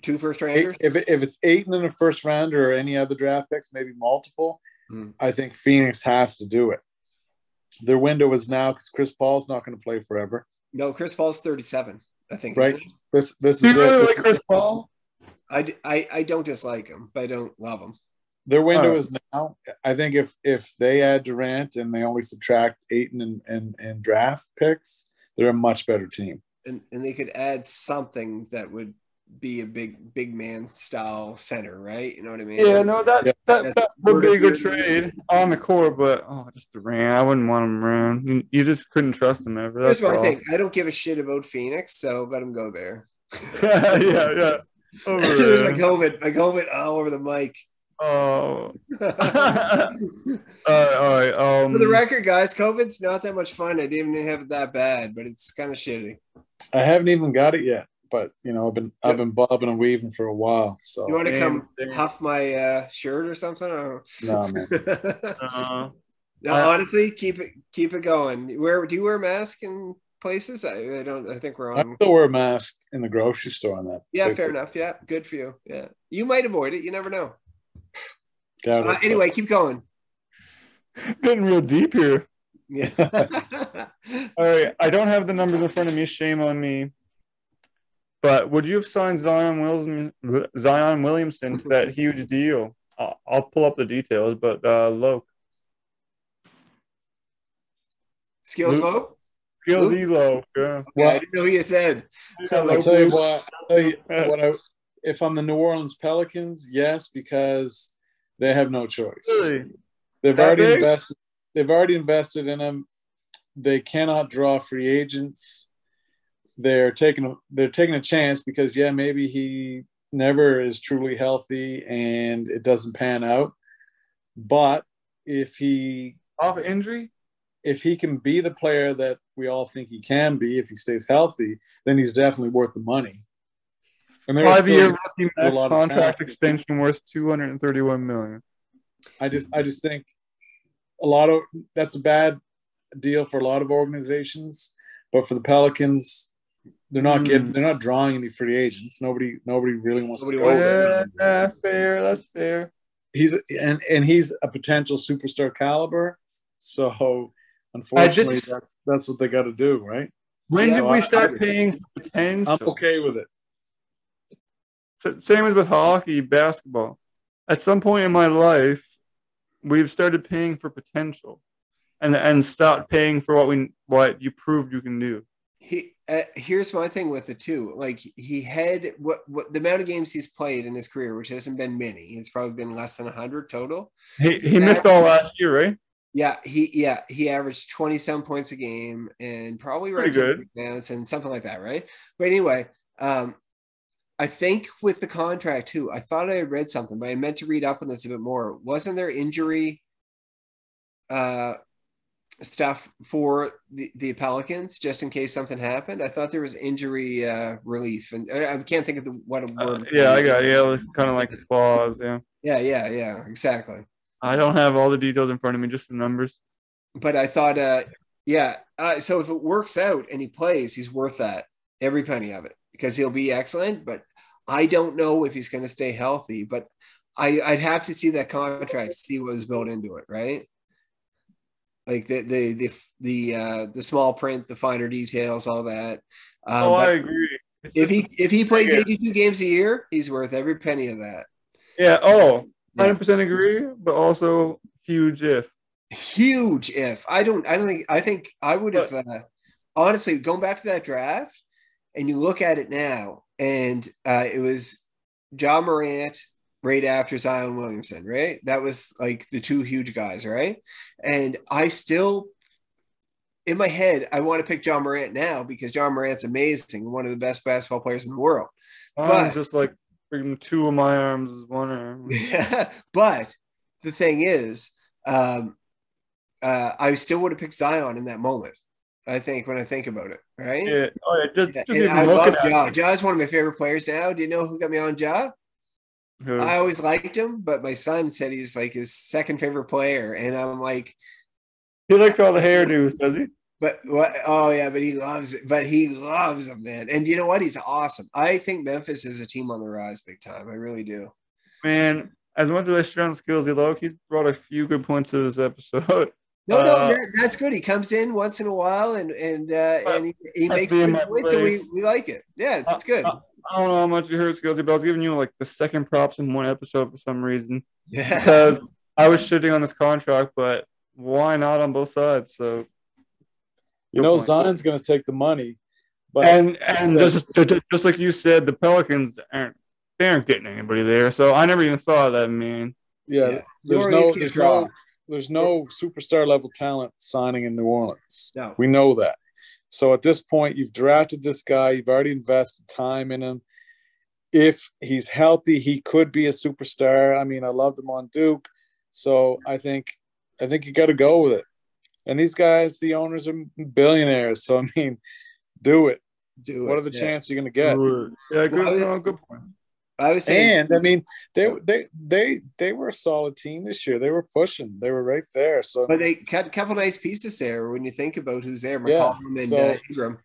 two first Eight, rounders. if, it, if it's Ayton in the first round or any other draft picks, maybe multiple, Hmm. I think Phoenix has to do it. Their window is now because Chris Paul's not going to play forever. No, Chris Paul's 37. I think. Right. isn't? This this Do is you really it. like This- Chris Paul? i i don't dislike him, but I don't love him. their window Alright. is now. I think if if they add Durant and they only subtract Ayton and, and, and draft picks, they're a much better team. And and they could add something that would be a big big man style center, right? You know what I mean? Yeah, no, that Yeah. that, that would be a good Vertical. trade on the court, but oh, just Durant. I wouldn't want him around. You, you just couldn't trust him ever. Here's That's my all. thing. I don't give a shit about Phoenix, so let him go there. yeah, yeah. Over There's my there. COVID, my COVID all over the mic. Oh. all right, all right. Um, For the record, guys, COVID's not that much fun. I didn't even have it that bad, but it's kind of shitty. I haven't even got it yet, but you know, I've been I've been bobbing and weaving for a while. So You want to come damn. huff my uh, shirt or something? Or... no, man. uh, no, Uh, honestly, keep it keep it going. Where do you wear a mask in places? I, I don't. I think we're on. I still wear a mask in the grocery store on that. Yeah, place. fair enough. Yeah, good for you. Yeah, you might avoid it. You never know. Doubt Uh, anyway, keep going. getting real deep here. Yeah. All right, I don't have the numbers in front of me. Shame on me. But would you have signed Zion Williams, Zion Williamson to that huge deal? I'll, I'll pull up the details, but uh, Loke, Skills Luke? low? PLZ Loke, yeah. Yeah, I didn't know he said. I'll tell you what. I'll tell you what I, if I'm the New Orleans Pelicans, yes, because they have no choice. Really? They've That already big? invested. They've already invested in him. They cannot draw free agents. They're taking a, they're taking a chance because yeah, maybe he never is truly healthy and it doesn't pan out. But if he Off injury? if he can be the player that we all think he can be if he stays healthy, then he's definitely worth the money. And Five year rookie max contract extension worth two hundred and thirty one million. I just I just think a lot of that's a bad deal for a lot of organizations, but for the Pelicans, they're not Hmm. getting they're not drawing any free agents. Nobody nobody really wants Nobody to go. wants with to. him. Yeah, fair. That's fair. He's and and he's a potential superstar caliber. So unfortunately, just- that's that's what they got to do, right? When Yeah, did well, we I- start I- paying for potential? I'm okay with it. S- Same as with hockey, basketball. At some point in my life, we've started paying for potential, and and stopped paying for what we what you proved you can do. He uh, here's my thing with it too. Like he had what what the amount of games he's played in his career, which hasn't been many. It's probably been less than hundred total. He he missed all last year, right? Yeah, he yeah he averaged twenty some points a game and probably 10 good. rebounds and something like that, right? But anyway, um, I think with the contract too, I thought I had read something, but I meant to read up on this a bit more. Wasn't there injury uh stuff for the, the Pelicans just in case something happened? I thought there was injury uh relief and I, I can't think of the what a Uh, word. yeah, I got it. yeah. It's kind of like the clause. Yeah, yeah, yeah, yeah, exactly. I don't have all the details in front of me, just the numbers. but I thought, uh, yeah. Uh, so if it works out and he plays, he's worth that every penny of it because he'll be excellent. But I don't know if he's going to stay healthy. But I, I'd have to see that contract to see what was built into it, right? Like the the the the uh, the small print, the finer details, all that. Um, oh, I agree. If he if he plays Yeah. 82 games a year, he's worth every penny of that. yeah, oh, Yeah. 100% agree, but also huge if. huge if I don't I don't think I think I would have uh, honestly going back to that draft and you look at it now and uh, it was Ja Morant right after Zion Williamson right that was like the two huge guys right and I still in my head I want to pick Ja Morant now because Ja Morant's amazing one of the best basketball players in the world But- just like freaking two of my arms is one arm. but the thing is, um, uh, I still would have picked Zion in that moment. I think when I think about it, right? Yeah. Oh, yeah. Just, just even I love Ja. Ja's one of my favorite players now. Do you know who got me on Ja? Who? I always liked him, but my son said he's like his second favorite player, and I'm like, He likes all the hairdos, does he? but what? Oh yeah, but he loves it. But he loves him, man. And you know what? He's awesome. I think Memphis is a team on the rise, big time. I really do. Man, as much as I shit on skills, he low, he's brought a few good points to this episode. No, no, Uh, that, that's good. He comes in once in a while and and uh, and he, he makes good points, and we, we like it. Yeah, it's, it's good. Uh, I don't know how much you heard Skilz, but I was giving you like the second props in one episode for some reason yeah, because I was shitting on this contract, but why not on both sides? So You know, point. Zion's going to take the money, but and and just just, just like you said, the Pelicans aren't they aren't getting anybody there. So I never even thought of that, man. yeah, Yeah. there's no there's no there's no superstar level talent signing in New Orleans. No. We know that. So at this point, you've drafted this guy. You've already invested time in him. if he's healthy, he could be a superstar. I mean, I loved him on Duke, so I think I think you got to go with it. And these guys, the owners are billionaires, so I mean, do it. Do it. What are the yeah. chances you're going to get? Yeah, good, Well, no, good point. I was saying, And I mean, they they they they were a solid team this year. They were pushing. They were right there. So but they cut a couple nice pieces there when you think about who's there, Yeah, and so- uh, Ingram.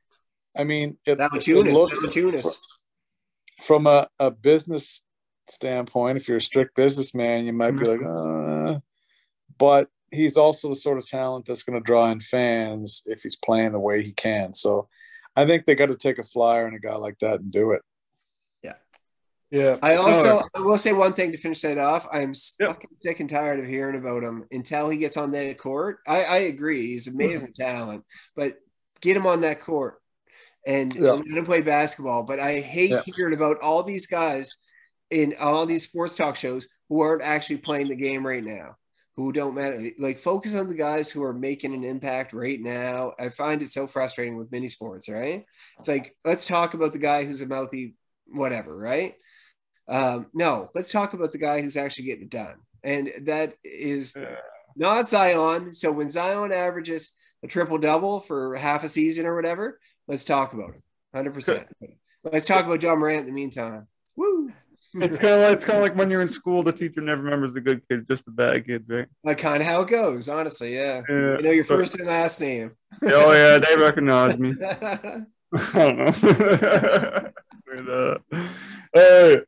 I mean, it, it looks from a, a business standpoint. If you're a strict businessman, you might be like, uh, but he's also the sort of talent that's going to draw in fans if he's playing the way he can. So I think they got to take a flyer on a guy like that and do it. Yeah. I also No, I will say one thing to finish that off. I'm Yep. fucking sick and tired of hearing about him until he gets on that court. I, I agree, he's hmm. amazing talent, but get him on that court and Yeah. let him play basketball. But I hate Yeah. hearing about all these guys in all these sports talk shows who aren't actually playing the game right now, who don't matter. Like focus on the guys who are making an impact right now. I find it so frustrating with mini sports, right? It's like let's talk about the guy who's a mouthy whatever, right? Um, no, let's talk about the guy who's actually getting it done. And that is Yeah. not Zion. So when Zion averages a triple double for half a season or whatever, let's talk about it. 100%. Let's talk about Ja Morant in the meantime. Woo. It's kind of like it's kind of like when you're in school, the teacher never remembers the good kid, just the bad kid, right? Like kind of how it goes, honestly. Yeah. Yeah. You know your But- first and last name. oh yeah, they recognize me. I don't know. At that.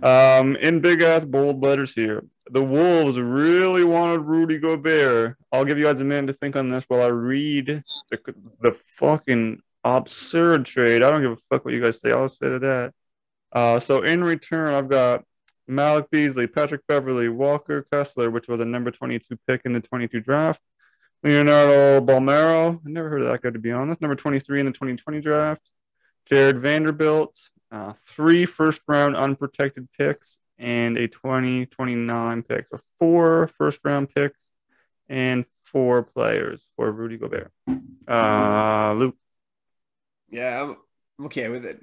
Um, in big ass bold letters here, the Wolves really wanted Rudy Gobert. I'll give you guys a minute to think on this while I read the, the fucking absurd trade. I don't give a fuck what you guys say. I'll say to that. Uh, so in return, I've got Malik Beasley, Patrick Beverley, Walker Kessler, which was a number 22 pick in the 22 draft. Leonardo Bolmaro. I never heard of that guy to be honest. Number 23 in the 2020 draft. Jarred Vanderbilt. Uh, three first round unprotected picks and a 2029 pick. So four first round picks and four players for Rudy Gobert. Uh, Luke. Yeah, I'm I'm okay with it.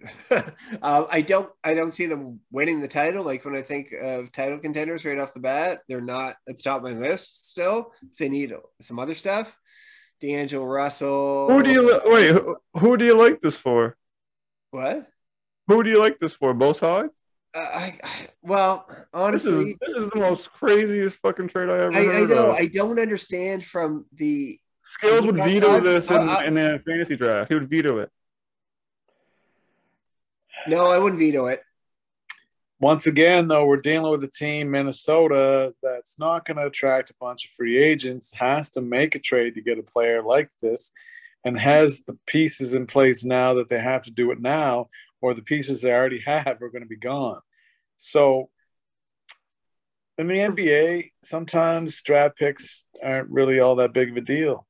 um, I don't I don't see them winning the title. Like when I think of title contenders right off the bat, they're not at the top of my list still. So they need some other stuff. D'Angelo Russell. Who do you li- wait? Who, who do you like this for? what? Who do you like this for? Both sides. Uh, I, I well, This is honestly, this is the most craziest fucking trade I ever I, I heard know of. I don't understand from the Skilz would veto sides? this in, Uh, uh, in the fantasy draft. He would veto it. no, I wouldn't veto it. Once again, though, we're dealing with a team, Minnesota, that's not going to attract a bunch of free agents, has to make a trade to get a player like this, and has the pieces in place now that they have to do it now, or the pieces they already have are going to be gone. So in the NBA, sometimes draft picks aren't really all that big of a deal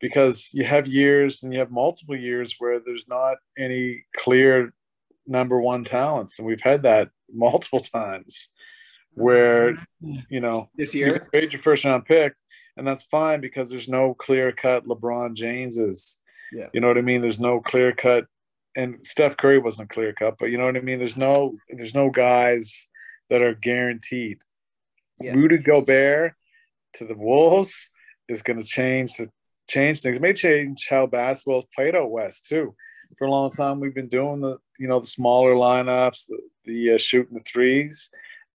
because you have years and you have multiple years where there's not any clear number one talents. And we've had that multiple times where, you know, This year, can trade your first round pick, and that's fine because there's no clear cut LeBron Jameses. Yeah. You know what I mean? There's no clear cut and Steph Curry wasn't clear cut, but you know what I mean? There's no there's no guys that are guaranteed. Yeah. Rudy Gobert to the Wolves is gonna change the change things. It may change how basketball is played out west too. For a long time, we've been doing the you know the smaller lineups, the, the uh, shooting the threes.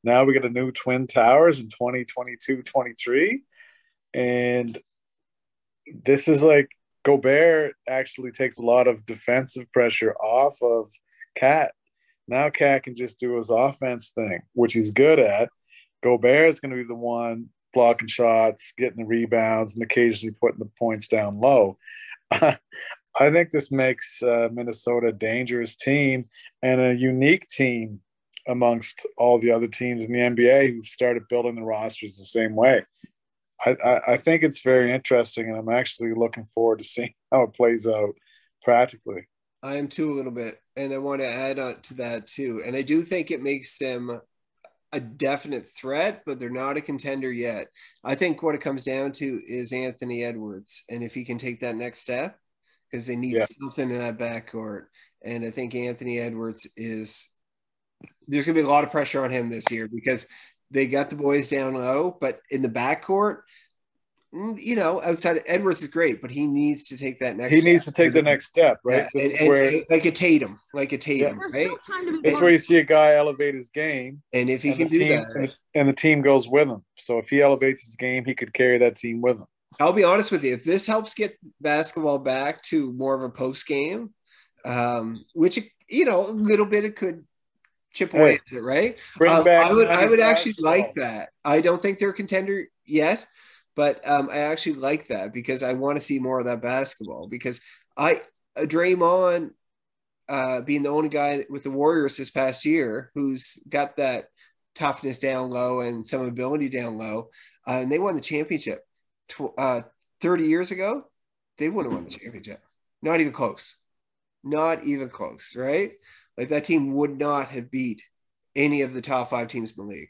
Now we got a new Twin Towers in 2022 23. And this is like Gobert actually takes a lot of defensive pressure off of KAT. Now KAT can just do his offense thing, which he's good at. Gobert is going to be the one blocking shots, getting the rebounds, and occasionally putting the points down low. I think this makes uh, Minnesota a dangerous team and a unique team amongst all the other teams in the NBA who've started building the rosters the same way. I, I, think it's very interesting, and I'm actually looking forward to seeing how it plays out practically. I am too a little bit, and I want to add on to that too. And I do think it makes them a definite threat, but they're not a contender yet. I think what it comes down to is Anthony Edwards, and if he can take that next step, because they need Yeah. something in that backcourt. And I think Anthony Edwards is there's going to be a lot of pressure on him this year because they got the boys down low, but in the backcourt, mm, you know, outside of Edwards is great, but he needs to take that next. He step. needs to take the next step, right? Yeah, This and- is and- where like a Tatum, like a Tatum, right? it's where you see a guy elevate his game, And if he and can do team, that, and the- and the team goes with him. So if he elevates his game, he could carry that team with him. I'll be honest with you. If this helps get basketball back to more of a post game, um, which you know a little bit it could chip away Hey, at it, right? Um. I would I would actually like that. I don't think they're a contender yet, but um, I actually like that because I want to see more of that basketball. Because I uh, Draymond uh, being the only guy with the Warriors this past year who's got that toughness down low and some ability down low, uh, and they won the championship tw- uh, 30 years ago. They wouldn't have won the championship. Not even close. Not even close, right? Like that team would not have beat any of the top five teams in the league.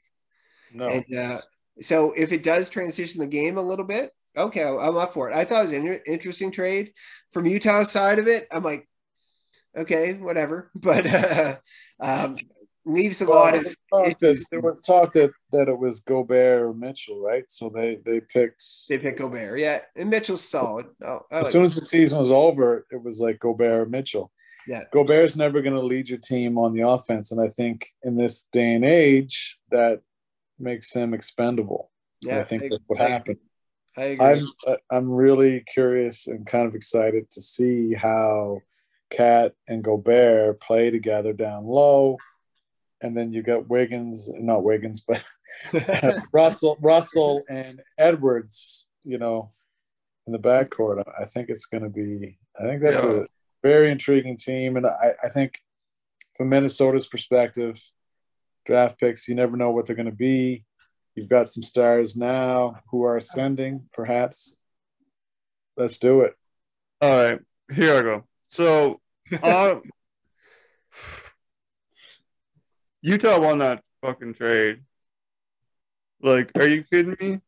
No. And uh, so if it does transition the game a little bit, okay, I'm up for it. I thought it was an interesting trade from Utah's side of it. I'm like, okay, whatever, but uh, um, leaves a lot of. There was talk that- there was talk that, that it was Gobert or Mitchell, right? So they they picked. They pick Gobert, yeah, and Mitchell's solid. Oh, As like soon as the season was over, it was like Gobert or Mitchell. Yeah. Gobert's never going to lead your team on the offense, and I think in this day and age, that makes them expendable. yeah, I think I- that's what I- happened. I agree. I'm uh, I'm really curious and kind of excited to see how KAT and Gobert play together down low, and then you got Wiggins, not Wiggins, but Russell, Russell and Edwards. You know, in the backcourt, I think it's going to be. I think that's Yeah. a very intriguing team, and I, I think from Minnesota's perspective, draft picks, you never know what they're going to be. You've got some stars now who are ascending, perhaps. Let's do it. All right, here I go. So, uh, Utah won that fucking trade. Like, are you kidding me?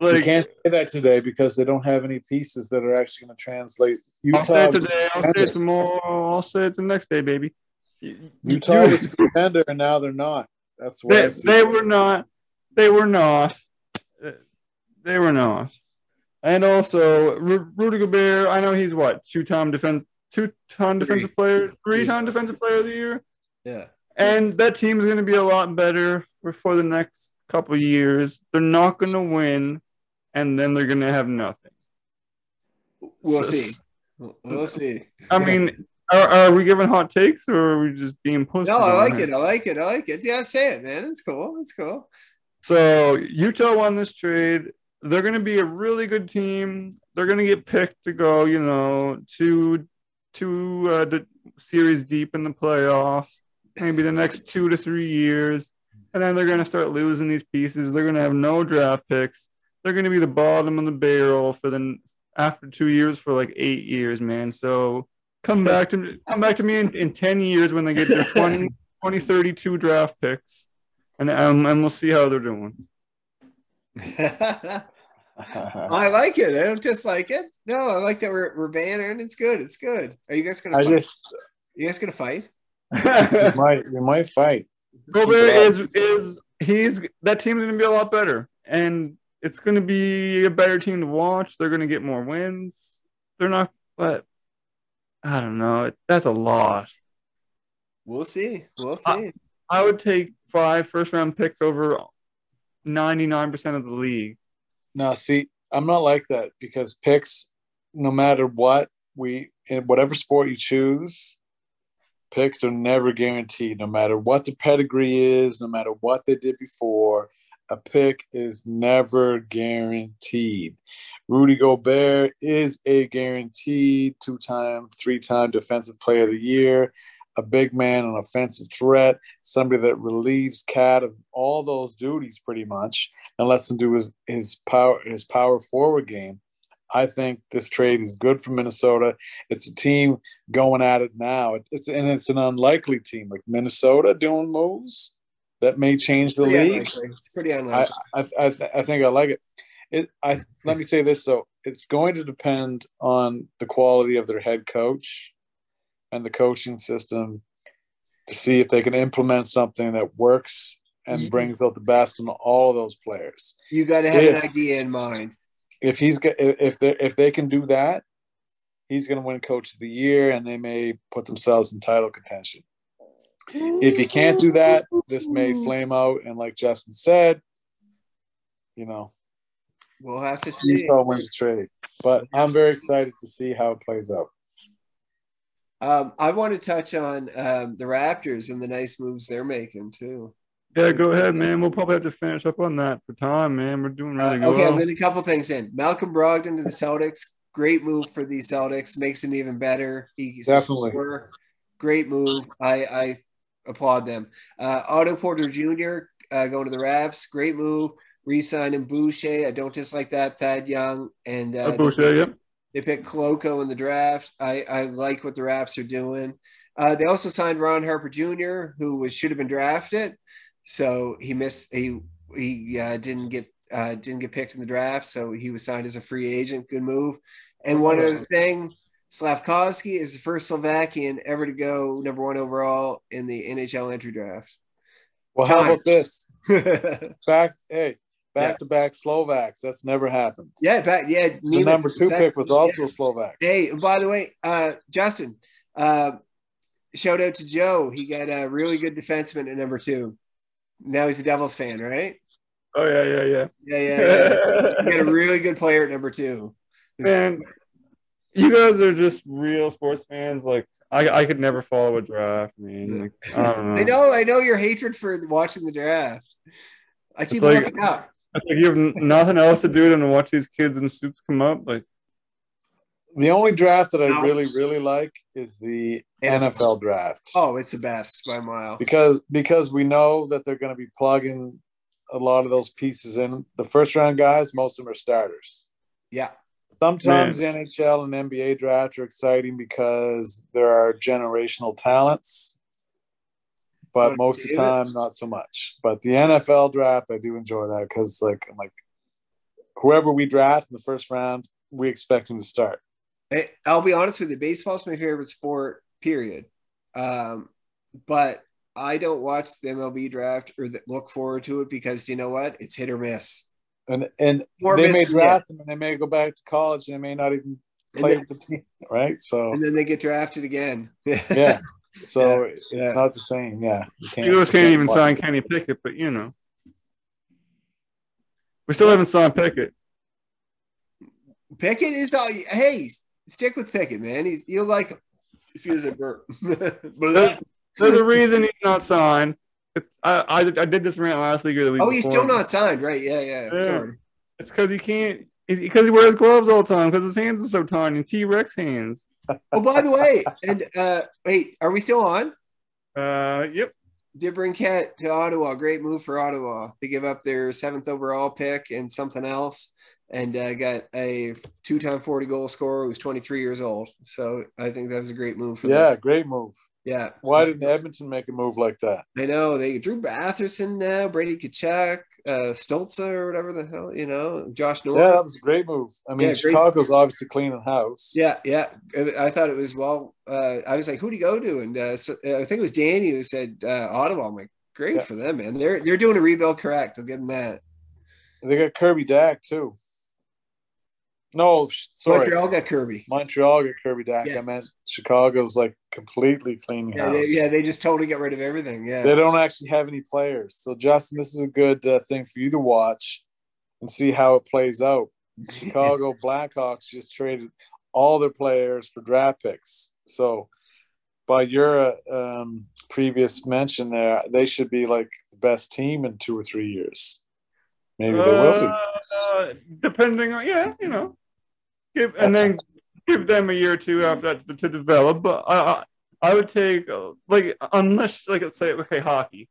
You can't say that today because they don't have any pieces that are actually going to translate. Utah, I'll say it today. I'll say it tomorrow. I'll say it the next day, baby. You- you- Utah you- was a contender, and now they're not. That's what they, they were not. They were not. They were not. And also, Ru- Rudy Gobert. I know he's what two-time defense, two-time defensive player, three-time defensive player of the year. yeah, And that team is going to be a lot better for, for the next couple years. They're not going to win, and then they're going to have nothing. we'll So- see. We'll see. I mean, are, are we giving hot takes or are we just being pushed? No, I like here? it. I like it. I like it. Yeah, say it, man. It's cool. It's cool. So Utah won this trade. They're going to be a really good team. They're going to get picked to go, you know, to to uh, the series deep in the playoffs, maybe the next two to three years, and then they're going to start losing these pieces. They're going to have no draft picks. They're going to be the bottom of the barrel for the after two years for like eight years, man. So come back to me, come back to me in, in ten years when they get their 20, 2032 draft picks and um, and we'll see how they're doing. I like it. I don't dislike it. No, I like that we're we're bannering. It's good. It's good. Are you guys gonna? I fight? just you guys gonna fight? we might we might fight. Gobert is is he's that team's gonna be a lot better, and it's gonna be a better team to watch. They're gonna get more wins. They're not, but I don't know. That's a lot. We'll see. We'll see. I would take five first round picks over ninety nine percent of the league. No, see, I'm not like that because picks, no matter what we in whatever sport you choose, picks are never guaranteed. No matter what the pedigree is, no matter what they did before, a pick is never guaranteed. Rudy Gobert is a guaranteed two-time, three-time defensive player of the year, a big man, an offensive threat, somebody that relieves KAT of all those duties pretty much and lets him do his his power his power forward game. I think this trade is good for Minnesota. It's a team going at it now. It- It's and it's an unlikely team like Minnesota doing moves that may change the league. unlikely. It's pretty I unlikely. I, I, th- I think I like it. It I let me say this so it's going to depend on the quality of their head coach and the coaching system to see if they can implement something that works and brings out the best in all of those players. You got to have an idea in mind. If he's if they if they can do that, he's going to win Coach of the Year, and they may put themselves in title contention. If he can't do that, this may flame out, and like Justin said, you know, We'll have to see. Esau wins the trade. But I'm very excited to see how it plays out. Um, I want to touch on um, the Raptors and the nice moves they're making too. Yeah, go ahead, man. We'll probably have to finish up on that for time, man. We're doing Uh, really okay, well. I'm getting a couple things in. Malcolm Brogdon to the Celtics. Great move for the Celtics. Makes him even better. He's Definitely. scorer. Great move. I, I applaud them. Uh, Otto Porter Jr. Uh, going to the Raps. Great move. Resigning Boucher. I don't dislike that. Thad Young and uh, Uh, Boucher, yep. They picked Koloko in the draft. I, I like what the Raps are doing. Uh, they also signed Ron Harper Jr., who was should have been drafted, so he missed. He he uh, didn't get uh, didn't get picked in the draft, so he was signed as a free agent. Good move. And one other thing, Slavkovsky is the first Slovakian ever to go number one overall in the NHL entry draft. Well, how about this? Back, hey, back Yeah. to back Slovaks. That's never happened. Yeah, back, yeah. The number two that- pick was also a Slovak. Hey, by the way, uh, Justin, uh, shout out to Joe. He got a really good defenseman at number two. Now he's a Devils fan, right? Oh yeah, yeah, yeah. Yeah, yeah, yeah. he got a really good player at number two. Man, you guys are just real sports fans. Like I, I could never follow a draft, man. Like, I don't know. I know, I know your hatred for watching the draft. I keep It's like- looking up. It's like you have nothing else to do than to watch these kids in suits come up. Like, The only draft that I No. really, really like is the NFL. NFL draft. Oh, it's the best by a mile. because because we know that they're going to be plugging a lot of those pieces in. The first round guys, most of them are starters. Yeah, Sometimes the NHL and NBA draft are exciting because there are generational talents, but Oh, most of the time not so much. But the NFL draft, I do enjoy that because like I'm like whoever we draft in the first round, we expect him to start. Hey, I'll be honest with you. Baseball's my favorite sport. Period. Um, but I don't watch the MLB draft or th- look forward to it because you know what? It's hit or miss. And and Or they miss may the draft him and they may go back to college and they may not even play then- with the team, right? So and then they get drafted again. yeah. So it's yeah. not the same. Yeah. You Steelers can't even watch. sign Kenny Pickett, but you know, we still haven't signed Pickett. Pickett is all. Hey, stick with Pickett, man. He's you'll like. him. Excuse me, burp. There's, there's a reason he's not signed. I, I I did this rant last week or the week. oh, he's before. still not signed, right? Yeah, yeah. Yeah. Sorry. It's because he can't. Because he wears gloves all the time. Because his hands are so tiny, T Rex hands. Oh, by the way, and uh, wait, are we still on? Uh, yep. DeBrincat to Ottawa. Great move for Ottawa. They give up their seventh overall pick and something else, and uh, got a two-time forty goal scorer who's twenty three years old. So I think that was a great move for Yeah, them. great move. Yeah. Why didn't Edmonton make a move like that? I know they Drew Batherson now, Brady Tkachuk, uh, Stolza or whatever the hell, you know, Josh North. Yeah, Norman. that was a great move. I mean, Yeah, great- Chicago's obviously cleaning house. Yeah, yeah. I thought it was well. Uh, I was like, "Who would he go to?" And uh, so, I think it was Danny who said uh, Ottawa. I'm like, "Great Yeah. for them, man. They're they're doing a rebuild correct. I'll give them that." They got Kirby Dack too. No, sh- sorry. Montreal got Kirby. Montreal got Kirby Dack. Yeah. I meant Chicago's like completely cleaning Yeah, house. they, yeah, they just totally get rid of everything. Yeah, They don't actually have any players. So, Justin, this is a good uh, thing for you to watch and see how it plays out. Chicago Blackhawks just traded all their players for draft picks. So, by your uh, um, previous mention there, they should be like the best team in two or three years. Maybe they will be. Uh, depending on yeah, you know, give and then give them a year or two after that to, to develop. But I, I I would take uh, like unless like let's say okay hockey,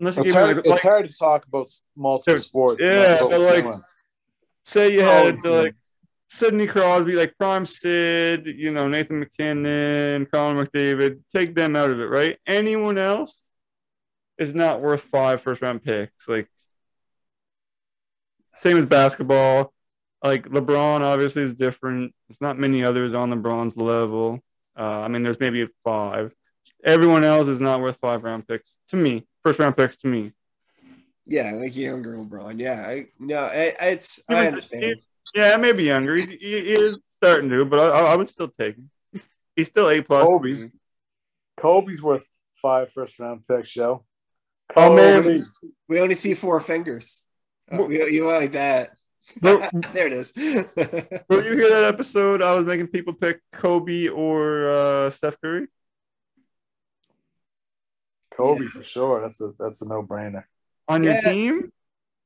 unless It's me hard, like, it's like hard to talk about multiple sports. yeah, but like- doing. say you Oh, had yeah. like Sidney Crosby, like prime Sid, you know Nathan MacKinnon, Colin McDavid, take them out of it, right? Anyone else is not worth five first round picks. Like same as basketball. Like LeBron obviously is different. There's not many others on LeBron's level. Uh, I mean, there's maybe five. Everyone else is not worth five round picks to me. First round picks to me. Yeah, like younger LeBron. Yeah, I no, it, it's I Even- understand. Yeah, maybe younger. He, he, he is starting to, but I, I would still take him. He's, he's still A plus. Kobe's Kobe's worth five first round picks, Joe. Oh, man. We only see four fingers. Oh, Well- you, you like that? Well- there it is. Will you hear that episode? I was making people pick Kobe or uh, Steph Curry. Kobe Yeah. for sure. That's a that's a no brainer. on your Yeah. team?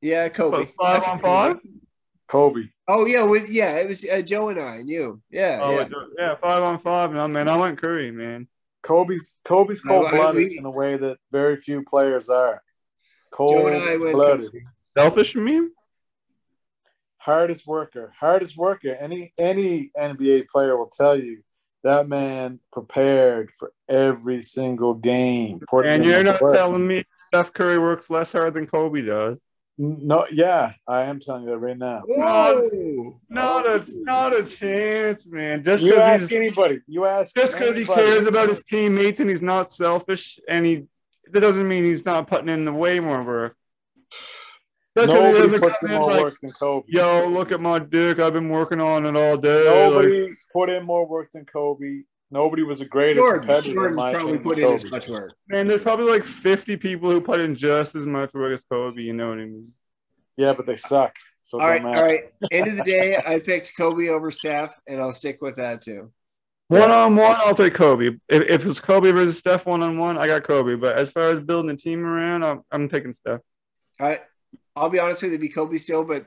yeah, Kobe. What, five on five? Kobe. Oh yeah, with yeah, it was uh, Joe and I and you. Yeah, Oh, yeah. yeah. five on five. No, man, I went Curry, man. Kobe's Kobe's No, cold blooded we- in a way that very few players are. Joe Cold and I went. blooded. Kobe. Selfish of me? Hardest worker, hardest worker. Any any NBA player will tell you that man prepared for every single game. And in you're not work. telling me Steph Curry works less hard than Kobe does. No, yeah, I am telling you that right now. Whoa! Not a not a chance, man. Just You because ask he's anybody. You ask just because he cares about his teammates and he's not selfish and he that doesn't mean he's not putting in the way more work. Just 'cause he Nobody doesn't puts in in more like, work than Kobe. yo, look at my dick. I've been working on it all day. Like, Nobody put in more work than Kobe. Nobody was a greater Jordan, competitor. Jordan my probably put than in as much work. man, there's probably like 50 people who put in just as much work as Kobe. You know what I mean? Yeah, but they suck. So it All right, matter. right. End of the day, I picked Kobe over Steph, and I'll stick with that too. One on one, I'll take Kobe. If, if it's Kobe versus Steph one on one, I got Kobe. But as far as building a team around, I'm, I'm taking Steph. I, I'll be honest with you, it'd be Kobe still, but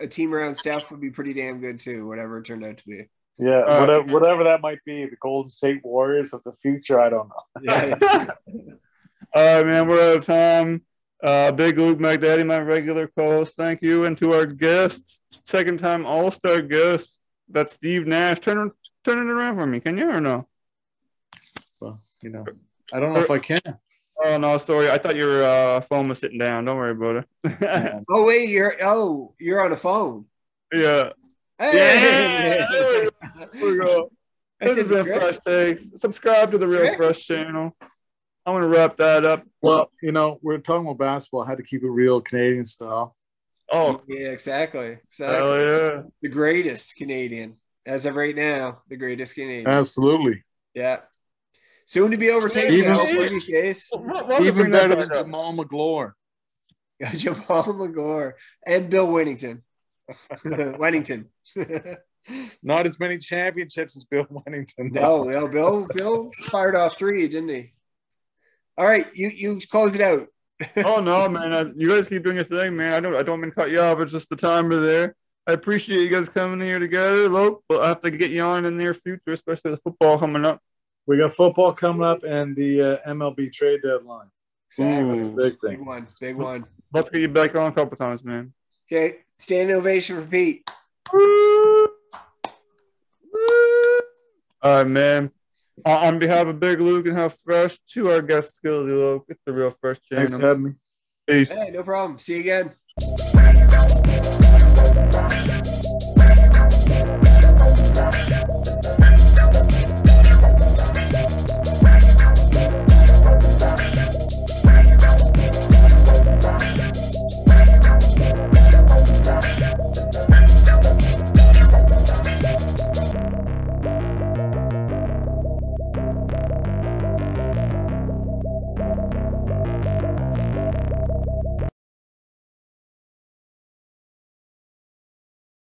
a team around Steph would be pretty damn good too. Whatever it turned out to be. Yeah, Uh, whatever, whatever that might be, the Golden State Warriors of the future, I don't know. Yeah. All right, man, we're out of time. Uh, Big Luke Mac Daddy, my regular co-host. Thank you, and to our guest, second time All Star guest, that's Steve Nash. Turn turn it around for me, can you or no? Well, you know, I don't know if I can. Oh no, sorry. I thought your uh, phone was sitting down. Don't worry about it. oh wait, you're oh you're on a phone. yeah. Hey! Yeah. There we go. This has been great. Fresh Takes. Subscribe to the Real Great. Fresh channel. I'm gonna wrap that up. Well, you know, we're talking about basketball. I had to keep it real Canadian style. Oh, Yeah, exactly. exactly. hell yeah! The greatest Canadian as of right now. The greatest Canadian. Absolutely. yeah. Soon to be overtaken. Even- I hope one of these days. We Even bring that better than back up? Jamaal Magloire. Jamaal Magloire and Bill Wennington. Wennington. Not as many championships as Bill Wennington. no, no, oh, Bill Bill fired off three, didn't he? All right, you you close it out. oh no, man! I, you guys keep doing your thing, man. I don't, I don't mean to cut you off. It's just the timer there. I appreciate you guys coming here together, Look, But I have to get you on in the near future, especially the football coming up. We got football coming up and the uh, MLB trade deadline. Exactly. Ooh. Big Big one. Big one. Let's get you back on a couple times, man. Okay. Stand ovation for Pete. All right, man. Uh, on behalf of Big Luke and Howe Fresh, to our guest, Skilly Loke, it's the Real Fresh channel. Thanks for having me. Peace. Hey, no problem. See you again.